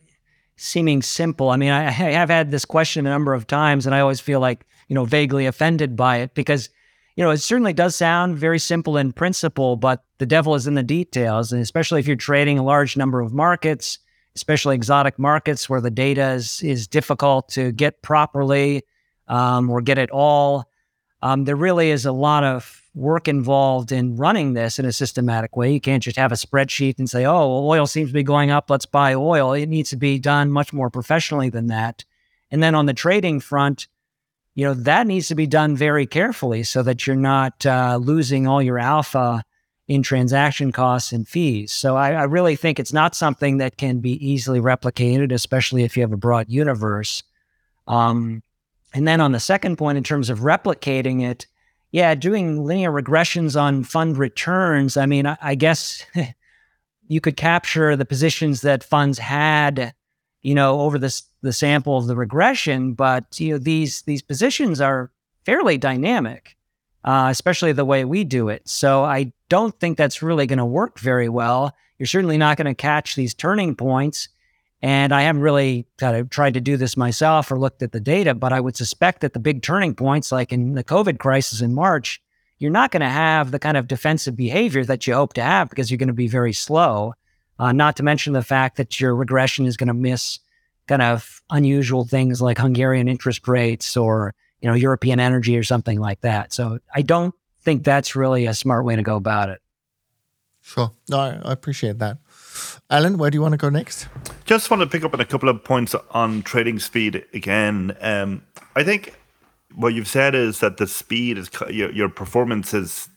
seeming simple. I mean, I, I have had this question a number of times, and I always feel like you know vaguely offended by it because you know it certainly does sound very simple in principle, but the devil is in the details, and especially if you're trading a large number of markets, especially exotic markets where the data is is difficult to get properly um, or get it all. Um, there really is a lot of work involved in running this in a systematic way. You can't just have a spreadsheet and say, oh, oil seems to be going up, let's buy oil. It needs to be done much more professionally than that. And then on the trading front, you know, that needs to be done very carefully so that you're not uh, losing all your alpha in transaction costs and fees. So I, I really think it's not something that can be easily replicated, especially if you have a broad universe. Um, and then on the second point, in terms of replicating it, yeah, doing linear regressions on fund returns. I mean, I, I guess you could capture the positions that funds had, you know, over this the sample of the regression, but you know these these positions are fairly dynamic, uh, especially the way we do it. So I don't think that's really going to work very well. You're certainly not going to catch these turning points and I haven't really kind of tried to do this myself or looked at the data, but I would suspect that the big turning points, like in the COVID crisis in March, you're not going to have the kind of defensive behavior that you hope to have because you're going to be very slow. Uh, not to mention the fact that your regression is going to miss kind of unusual things like Hungarian interest rates or you know European energy or something like that. So I don't think that's really a smart way to go about it. Sure, no, I appreciate that. Alan, where do you want to go next? Just want to pick up on a couple of points on trading speed again. Um, I think what you've said is that the speed is your, your performance is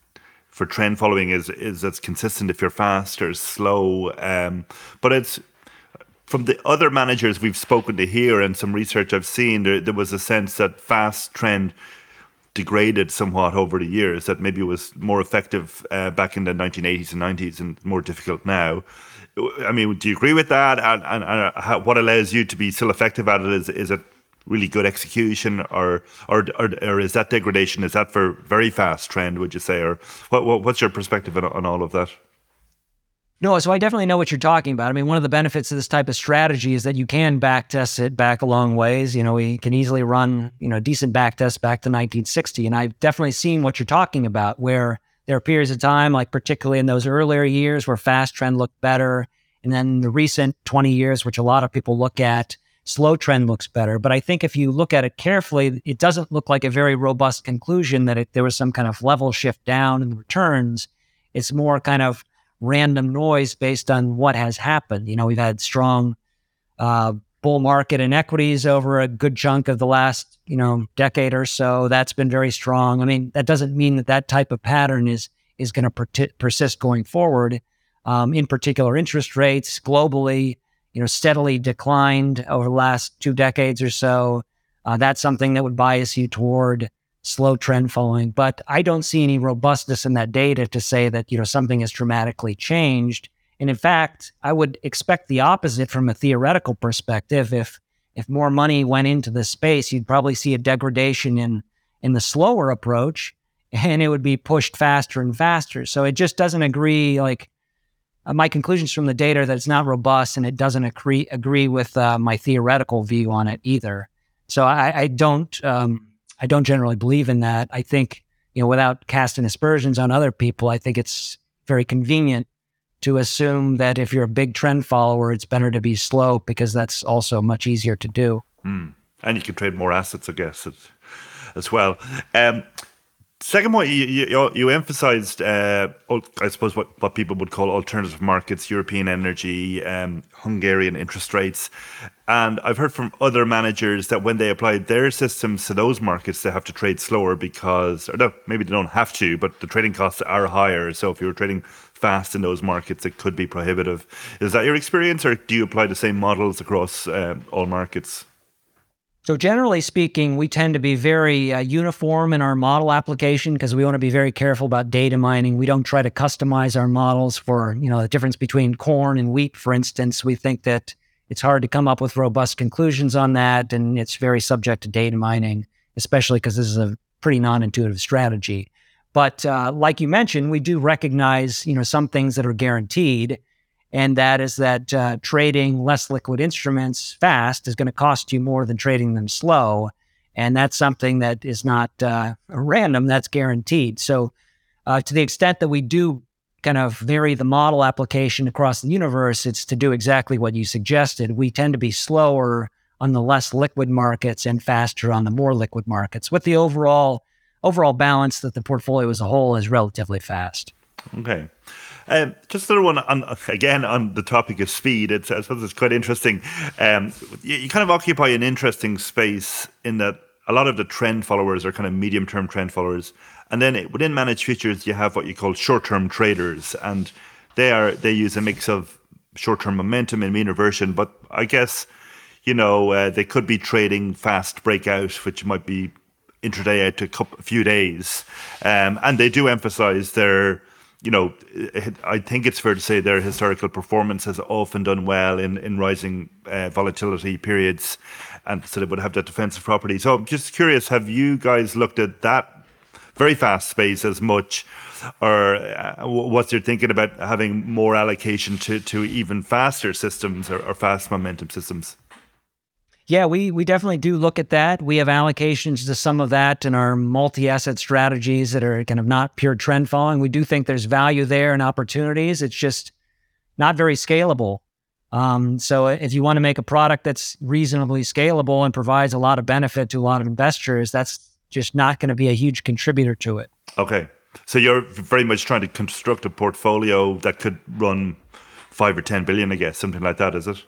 for trend following is is as consistent if you're fast or slow. Um, but it's from the other managers we've spoken to here and some research I've seen, there, there was a sense that fast trend degraded somewhat over the years, that maybe it was more effective uh, back in the 1980s and 90s and more difficult now. I mean, do you agree with that? And, and, and uh, how, what allows you to be still effective at it is is it really good execution, or, or or or is that degradation? Is that for very fast trend? Would you say, or what, what what's your perspective on, on all of that? No, so I definitely know what you're talking about. I mean, one of the benefits of this type of strategy is that you can back test it back a long ways. You know, we can easily run, you know, decent back test back to 1960. And I've definitely seen what you're talking about, where there are periods of time, like particularly in those earlier years where fast trend looked better. And then the recent 20 years, which a lot of people look at, slow trend looks better. But I think if you look at it carefully, it doesn't look like a very robust conclusion that it, there was some kind of level shift down in the returns. It's more kind of random noise based on what has happened. You know, we've had strong uh, bull market in equities over a good chunk of the last, you know, decade or so. That's been very strong. I mean, that doesn't mean that that type of pattern is is going to per- persist going forward. Um, in particular, interest rates globally, you know, steadily declined over the last two decades or so. Uh, that's something that would bias you toward slow trend following. But I don't see any robustness in that data to say that you know something has dramatically changed. And in fact, I would expect the opposite from a theoretical perspective. If if more money went into the space, you'd probably see a degradation in in the slower approach, and it would be pushed faster and faster. So it just doesn't agree. Like uh, my conclusions from the data that it's not robust, and it doesn't agree agree with uh, my theoretical view on it either. So I, I don't um, I don't generally believe in that. I think you know, without casting aspersions on other people, I think it's very convenient to assume that if you're a big trend follower, it's better to be slow because that's also much easier to do. Mm. And you can trade more assets, I guess, as, well. Um, second point, you, you, you emphasized, uh, I suppose, what, what people would call alternative markets, European energy, um, Hungarian interest rates. And I've heard from other managers that when they apply their systems to those markets, they have to trade slower because, or no, maybe they don't have to, but the trading costs are higher. So if you're trading fast in those markets, it could be prohibitive. Is that your experience, or do you apply the same models across uh, all markets? So, generally speaking, we tend to be very uh, uniform in our model application because we want to be very careful about data mining. We don't try to customize our models for, you know, the difference between corn and wheat, for instance. We think that it's hard to come up with robust conclusions on that, and it's very subject to data mining, especially because this is a pretty non-intuitive strategy. But uh, like you mentioned, we do recognize, you know, some things that are guaranteed and that is that uh, trading less liquid instruments fast is going to cost you more than trading them slow. And that's something that is not uh, random, that's guaranteed. So, uh, to the extent that we do kind of vary the model application across the universe, it's to do exactly what you suggested. We tend to be slower on the less liquid markets and faster on the more liquid markets, with the overall overall balance that the portfolio as a whole is relatively fast. Okay. Um, just another one on again on the topic of speed. It's I suppose it's quite interesting. Um, you, you, kind of occupy an interesting space in that a lot of the trend followers are kind of medium term trend followers, and then it, within managed futures you have what you call short term traders, and they are they use a mix of short term momentum and mean reversion. But I guess you know uh, they could be trading fast breakout, which might be intraday out to a, couple, a few days, um, and they do emphasize their you know, I think it's fair to say their historical performance has often done well in in rising uh, volatility periods, and so they would have that defensive property. So I'm just curious, have you guys looked at that very fast space as much, or uh, what's your thinking about having more allocation to to even faster systems or, or fast momentum systems? Yeah, we we definitely do look at that. We have allocations to some of that in our multi-asset strategies that are kind of not pure trend following. We do think there's value there and opportunities. It's just not very scalable. Um, so if you want to make a product that's reasonably scalable and provides a lot of benefit to a lot of investors, that's just not going to be a huge contributor to it. Okay. So you're very much trying to construct a portfolio that could run five or 10 billion, I guess, something like that, is it?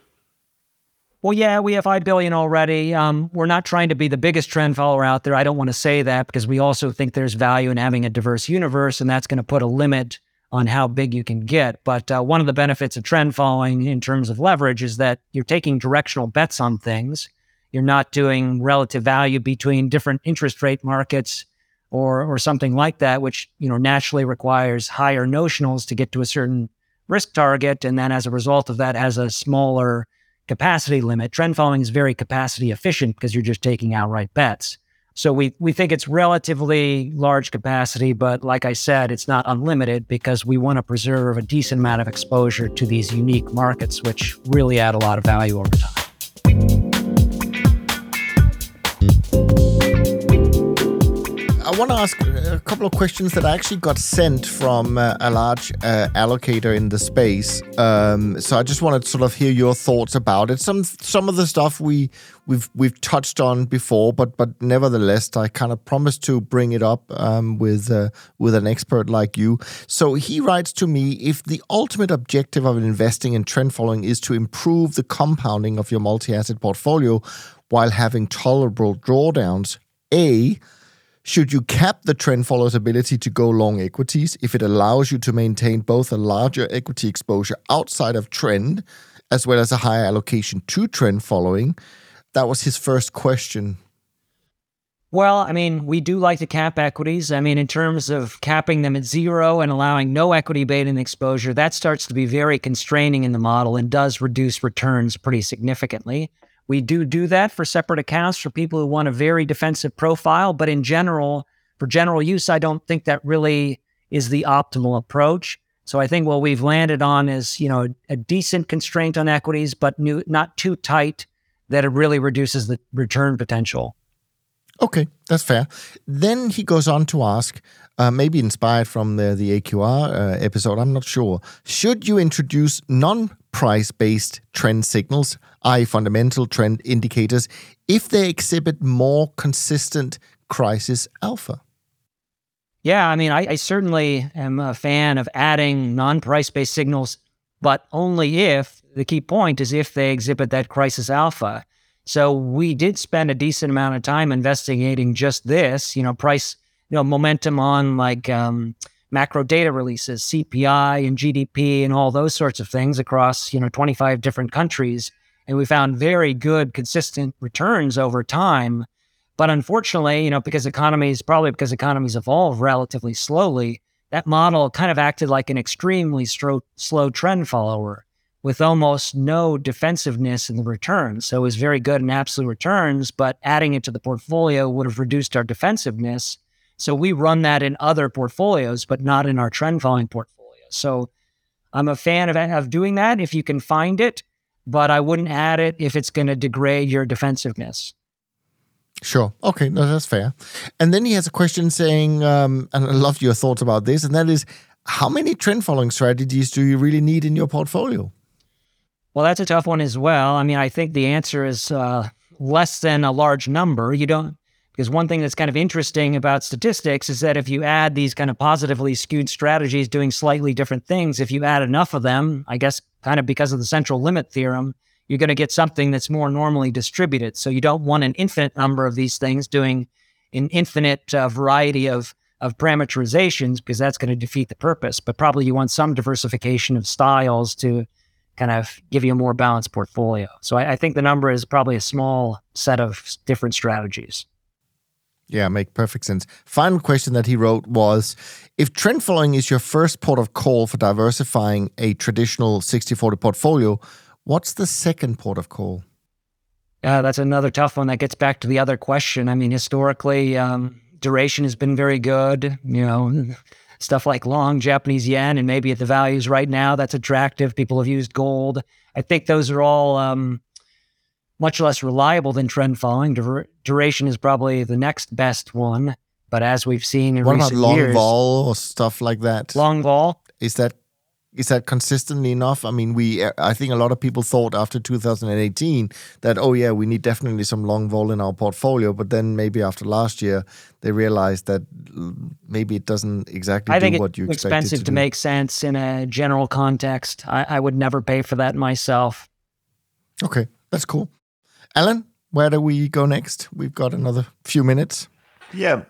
Well, yeah, we have 5 billion already. Um, we're not trying to be the biggest trend follower out there. I don't want to say that because we also think there's value in having a diverse universe, and that's going to put a limit on how big you can get. But uh, one of the benefits of trend following in terms of leverage is that you're taking directional bets on things. You're not doing relative value between different interest rate markets or or something like that, which you know naturally requires higher notionals to get to a certain risk target, and then as a result of that, has a smaller capacity limit. Trend following is very capacity efficient because you're just taking outright bets. So we we think it's relatively large capacity, but like I said, it's not unlimited because we want to preserve a decent amount of exposure to these unique markets, which really add a lot of value over time. I want to ask a couple of questions that I actually got sent from uh, a large uh, allocator in the space. Um, so I just wanted to sort of hear your thoughts about it. Some some of the stuff we we've we've touched on before, but but nevertheless, I kind of promised to bring it up um, with uh, with an expert like you. So he writes to me: if the ultimate objective of investing in trend following is to improve the compounding of your multi-asset portfolio while having tolerable drawdowns, a should you cap the trend follower's ability to go long equities if it allows you to maintain both a larger equity exposure outside of trend as well as a higher allocation to trend following? That was his first question. Well, I mean, we do like to cap equities. I mean, in terms of capping them at zero and allowing no equity beta in exposure, that starts to be very constraining in the model and does reduce returns pretty significantly. We do do that for separate accounts for people who want a very defensive profile, but in general, for general use, I don't think that really is the optimal approach. So I think what we've landed on is, you know, a decent constraint on equities, but new, not too tight that it really reduces the return potential. Okay, that's fair. Then he goes on to ask, uh, maybe inspired from the, the AQR uh, episode, I'm not sure. Should you introduce non price based trend signals, i.e., fundamental trend indicators, if they exhibit more consistent crisis alpha? Yeah, I mean, I, I certainly am a fan of adding non price based signals, but only if the key point is if they exhibit that crisis alpha. So we did spend a decent amount of time investigating just this, you know, price, you know, momentum on like um, macro data releases, CPI and GDP and all those sorts of things across, you know, 25 different countries. And we found very good, consistent returns over time. But unfortunately, you know, because economies, probably because economies evolve relatively slowly, that model kind of acted like an extremely slow, slow trend follower with almost no defensiveness in the returns. So it was very good in absolute returns, but adding it to the portfolio would have reduced our defensiveness. So we run that in other portfolios, but not in our trend following portfolio. So I'm a fan of, of doing that if you can find it, but I wouldn't add it if it's going to degrade your defensiveness. Sure. Okay, no, that's fair. And then he has a question saying, um, and I love your thoughts about this, and that is, how many trend following strategies do you really need in your portfolio? Well, that's a tough one as well. I mean, I think the answer is uh, less than a large number. You don't, because one thing that's kind of interesting about statistics is that if you add these kind of positively skewed strategies doing slightly different things, if you add enough of them, I guess kind of because of the central limit theorem, you're going to get something that's more normally distributed. So you don't want an infinite number of these things doing an infinite uh, variety of of parameterizations because that's going to defeat the purpose. But probably you want some diversification of styles to kind of give you a more balanced portfolio. So I, I think the number is probably a small set of different strategies. Yeah, make perfect sense. Final question that he wrote was if trend following is your first port of call for diversifying a traditional 60/40 portfolio, what's the second port of call? Uh, that's another tough one that gets back to the other question. I mean, historically, um, duration has been very good. You know, stuff like long Japanese yen and maybe at the values right now that's attractive. People have used gold. I think those are all um, much less reliable than trend following. Dur- duration is probably the next best one. But as we've seen in what recent about long years, vol or stuff like that? long vol. Is that is that consistently enough? I mean, we I think a lot of people thought after 2018 that oh yeah, we need definitely some long vol in our portfolio, but then maybe after last year they realized that maybe it doesn't exactly I do what you it's expected expensive to, to, make sense in a general context. I, I would never pay for that myself. Okay, that's cool. Alan, where do we go next? We've got another few minutes. Yeah.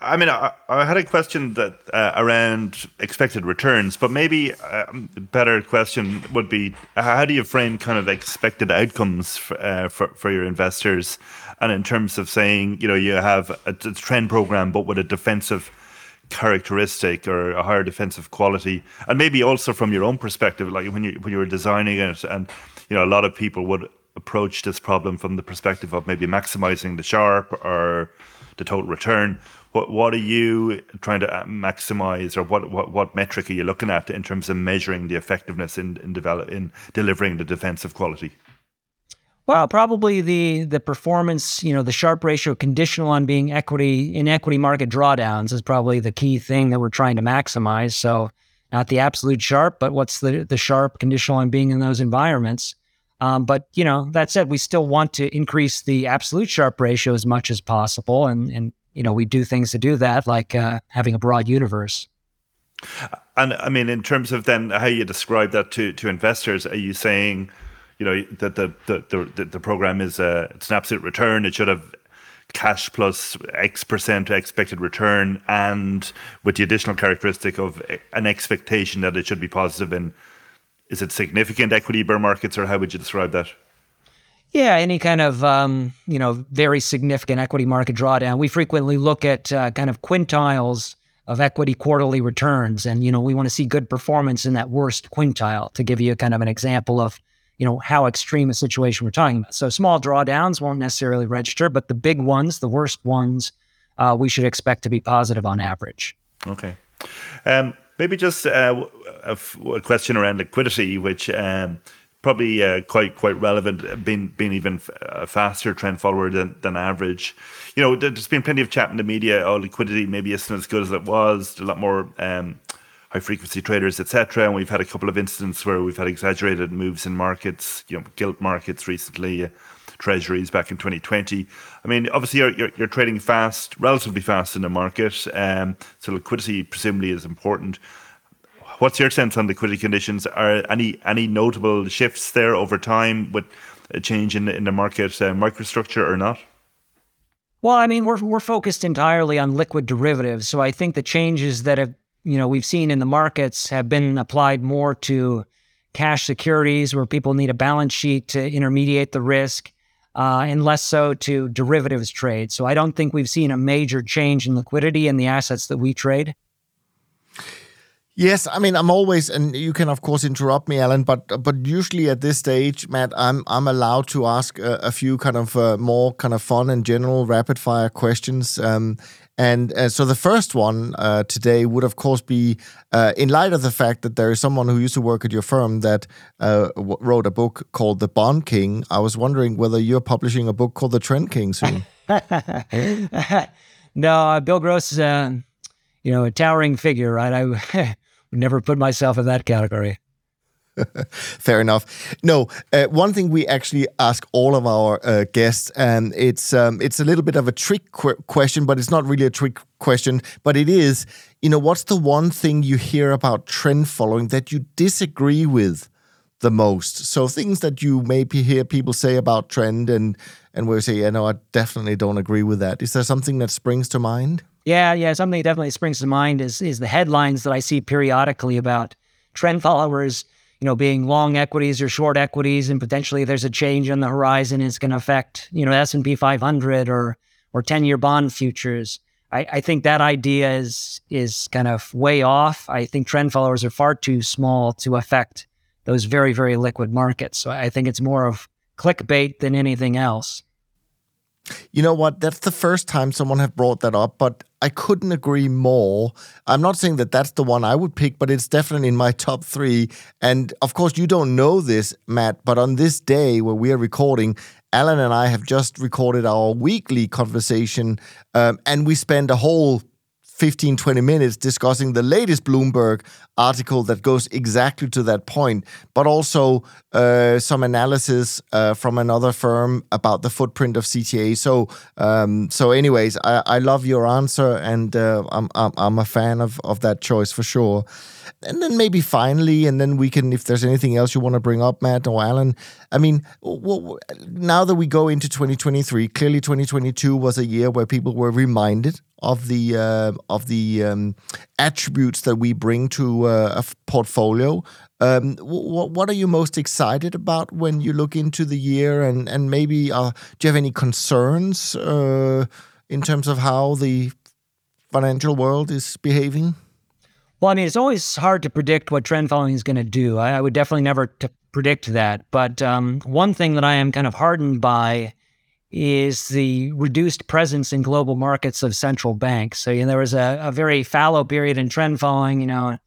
I mean, I, I had a question that uh, around expected returns, but maybe a better question would be how do you frame kind of expected outcomes for, uh, for, for your investors? And in terms of saying, you know, you have a, a trend program, but with a defensive characteristic or a higher defensive quality, and maybe also from your own perspective, like when you when you were designing it, and you know, a lot of people would approach this problem from the perspective of maybe maximizing the Sharpe or the total return. What what are you trying to uh, maximize, or what what, what metric are you looking at in terms of measuring the effectiveness in in develop in delivering the defensive quality? Well, probably the the performance, you know, the Sharpe ratio conditional on being equity in equity market drawdowns is probably the key thing that we're trying to maximize. So not the absolute Sharpe, but what's the the Sharpe conditional on being in those environments. Um, but you know, that said, we still want to increase the absolute Sharpe ratio as much as possible, and and you know, we do things to do that, like uh, having a broad universe. And I mean, in terms of then how you describe that to to investors, are you saying? you know that the the the, the program is a it's an absolute return. It should have cash plus X percent expected return, and with the additional characteristic of an expectation that it should be positive. In is it significant equity bear markets, or how would you describe that? Yeah, any kind of um, you know very significant equity market drawdown. We frequently look at uh, kind of quintiles of equity quarterly returns, and you know we want to see good performance in that worst quintile. To give you kind of an example of you know how extreme a situation we're talking about. So small drawdowns won't necessarily register, but the big ones, the worst ones, uh, we should expect to be positive on average. Okay. Um, maybe just uh, a, a question around liquidity, which um, probably uh, quite quite relevant, uh, being being even a faster trend follower than, than average. You know, there's been plenty of chat in the media. Oh, liquidity maybe isn't as good as it was. A lot more um, high frequency traders, etc. And we've had a couple of incidents where we've had exaggerated moves in markets. You know, gilt markets recently. Treasuries back in 2020. I mean, obviously, you're, you're, you're trading fast, relatively fast in the market. Um, so liquidity presumably is important. What's your sense on liquidity conditions? Are any any notable shifts there over time with a change in the, in the market uh, microstructure or not? Well, I mean, we're we're focused entirely on liquid derivatives, so I think the changes that have you know we've seen in the markets have been applied more to cash securities where people need a balance sheet to intermediate the risk, uh, and less so to derivatives trade. So I don't think we've seen a major change in liquidity in the assets that we trade. Yes, I mean I'm always, and you can of course interrupt me, Alan, but but usually at this stage, Matt, I'm I'm allowed to ask a, a few kind of uh, more kind of fun and general rapid fire questions. Um, and uh, so the first one uh, today would, of course, be uh, in light of the fact that there is someone who used to work at your firm that uh, w- wrote a book called The Bond King. I was wondering whether you're publishing a book called The Trend King soon. no, uh, Bill Gross is, a you know, a towering figure, right? I would never put myself in that category. Fair enough. No, uh, one thing we actually ask all of our uh, guests, and it's um, it's a little bit of a trick qu- question, but it's not really a trick question. But it is, you know, what's the one thing you hear about trend following that you disagree with the most? So things that you maybe hear people say about trend, and and we say, yeah, no, I definitely don't agree with that. Is there something that springs to mind? Yeah, yeah, something that definitely springs to mind is is the headlines that I see periodically about trend followers, you know, being long equities or short equities, and potentially there's a change on the horizon. It's going to affect you know S and P 500 or or 10 year bond futures. I, I think that idea is is kind of way off. I think trend followers are far too small to affect those very very liquid markets. So I think it's more of clickbait than anything else. You know what? That's the first time someone have brought that up, but I couldn't agree more. I'm not saying that that's the one I would pick, but it's definitely in my top three. And of course, you don't know this, Matt, but on this day where we are recording, Alan and I have just recorded our weekly conversation, um, and we spend a whole 15, 20 minutes discussing the latest Bloomberg article that goes exactly to that point, but also uh, some analysis uh, from another firm about the footprint of CTA. So, um, so anyways, I, I love your answer, and uh, I'm, I'm, I'm a fan of of that choice for sure. And then maybe finally, and then we can, if there's anything else you want to bring up, Matt or Alan. I mean, well, now that we go into 2023, clearly 2022 was a year where people were reminded of the uh, of the um, attributes that we bring to uh, a portfolio. Um, what what are you most excited about when you look into the year, and and maybe uh, do you have any concerns uh, in terms of how the financial world is behaving? Well, I mean, it's always hard to predict what trend following is going to do. I, I, would definitely never predict that. But um, one thing that I am kind of hardened by is the reduced presence in global markets of central banks. So you know, there was a, a very fallow period in trend following, you know,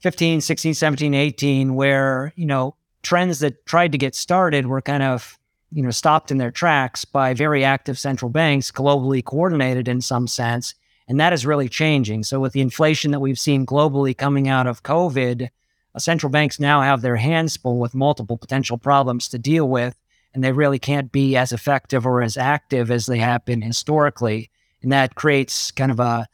15, 16, 17, 18, where, you know, trends that tried to get started were kind of, you know, stopped in their tracks by very active central banks, globally coordinated in some sense. And that is really changing. So with the inflation that we've seen globally coming out of COVID, uh, central banks now have their hands full with multiple potential problems to deal with and they really can't be as effective or as active as they have been historically. And that creates kind of a,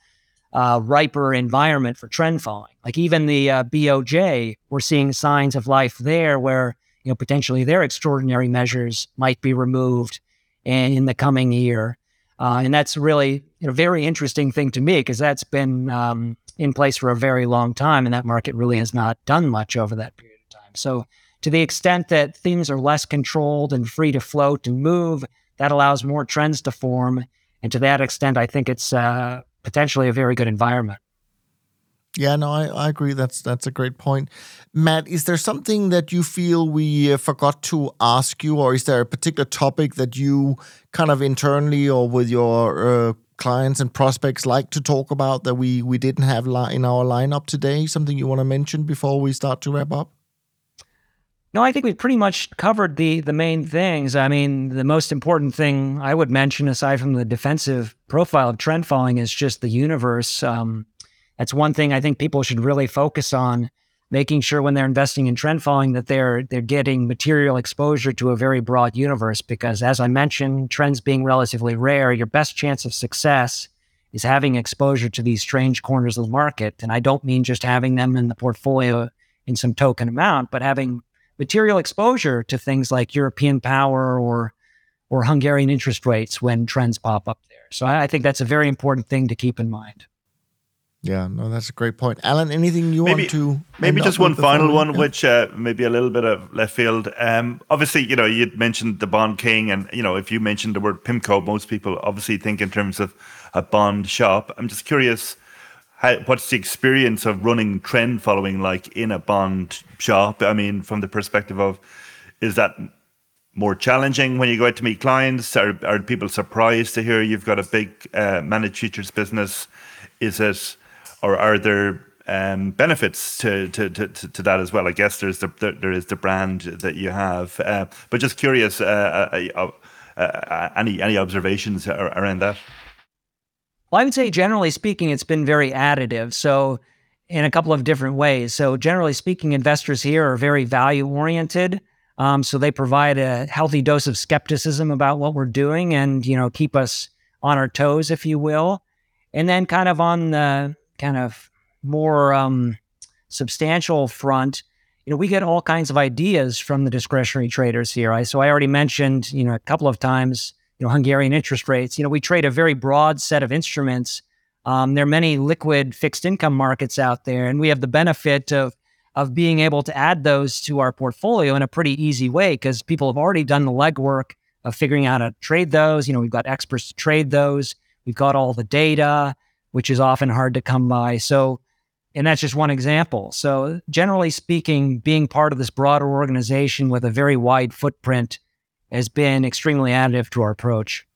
a riper environment for trend following. Like even the uh, BOJ, we're seeing signs of life there where you know potentially their extraordinary measures might be removed in, in the coming year. Uh, and that's really you know, very interesting thing to me because that's been um, in place for a very long time, and that market really has not done much over that period of time. So to the extent that things are less controlled and free to float and move, that allows more trends to form. And to that extent, I think it's uh, potentially a very good environment. Yeah, no, I, I agree. That's that's a great point, Matt. Is there something that you feel we uh, forgot to ask you, or is there a particular topic that you kind of internally or with your uh, clients and prospects like to talk about that we we didn't have in our lineup today? Something you want to mention before we start to wrap up? No, I think we've pretty much covered the the main things. I mean, the most important thing I would mention, aside from the defensive profile of trend following, is just the universe. Um, that's one thing I think people should really focus on, making sure when they're investing in trend following that they're they're getting material exposure to a very broad universe. Because as I mentioned, trends being relatively rare, your best chance of success is having exposure to these strange corners of the market. And I don't mean just having them in the portfolio in some token amount, but having material exposure to things like European power or or Hungarian interest rates when trends pop up there. So I, I think that's a very important thing to keep in mind. Yeah, no, that's a great point. Alan, anything you maybe, want to maybe just one final one, yeah. which uh, maybe a little bit of left field. Um, obviously, you know, you mentioned the bond king, and you know, if you mentioned the word PIMCO, most people obviously think in terms of a bond shop. I'm just curious how, what's the experience of running trend following like in a bond shop? I mean, from the perspective of, is that more challenging when you go out to meet clients? Are, are people surprised to hear you've got a big uh, managed futures business? Is it, or are there um, benefits to, to, to, to, that as well? I guess there's the, there is the brand that you have, uh, but just curious, uh, uh, uh any any observations around that? Well, I would say generally speaking, it's been very additive. So, in a couple of different ways. So, generally speaking, investors here are very value oriented. Um, so they provide a healthy dose of skepticism about what we're doing, and you know, keep us on our toes, if you will. And then, kind of on the kind of more um, substantial front, you know, we get all kinds of ideas from the discretionary traders here. I, so I already mentioned, you know, a couple of times you know, Hungarian interest rates. You know, we trade a very broad set of instruments. Um, there are many liquid fixed income markets out there, and we have the benefit of of being able to add those to our portfolio in a pretty easy way because people have already done the legwork of figuring out how to trade those. You know, we've got experts to trade those. We've got all the data, which is often hard to come by. So, and that's just one example. So, generally speaking, being part of this broader organization with a very wide footprint has been extremely additive to our approach.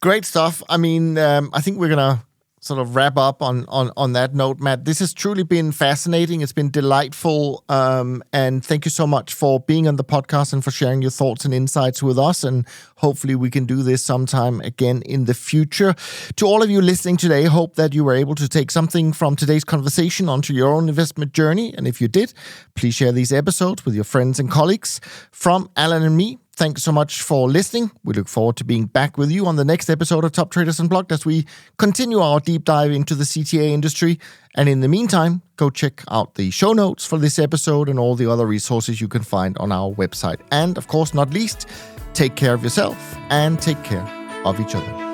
Great stuff. I mean, um, I think we're gonna sort of wrap up on on on that note, Matt. This has truly been fascinating. It's been delightful, um, and thank you so much for being on the podcast and for sharing your thoughts and insights with us. And hopefully, we can do this sometime again in the future. To all of you listening today, hope that you were able to take something from today's conversation onto your own investment journey. And if you did, please share these episodes with your friends and colleagues. From Alan and me, Thanks so much for listening. We look forward to being back with you on the next episode of Top Traders Unplugged as we continue our deep dive into the CTA industry. And in the meantime, go check out the show notes for this episode and all the other resources you can find on our website. And of course, not least, take care of yourself and take care of each other.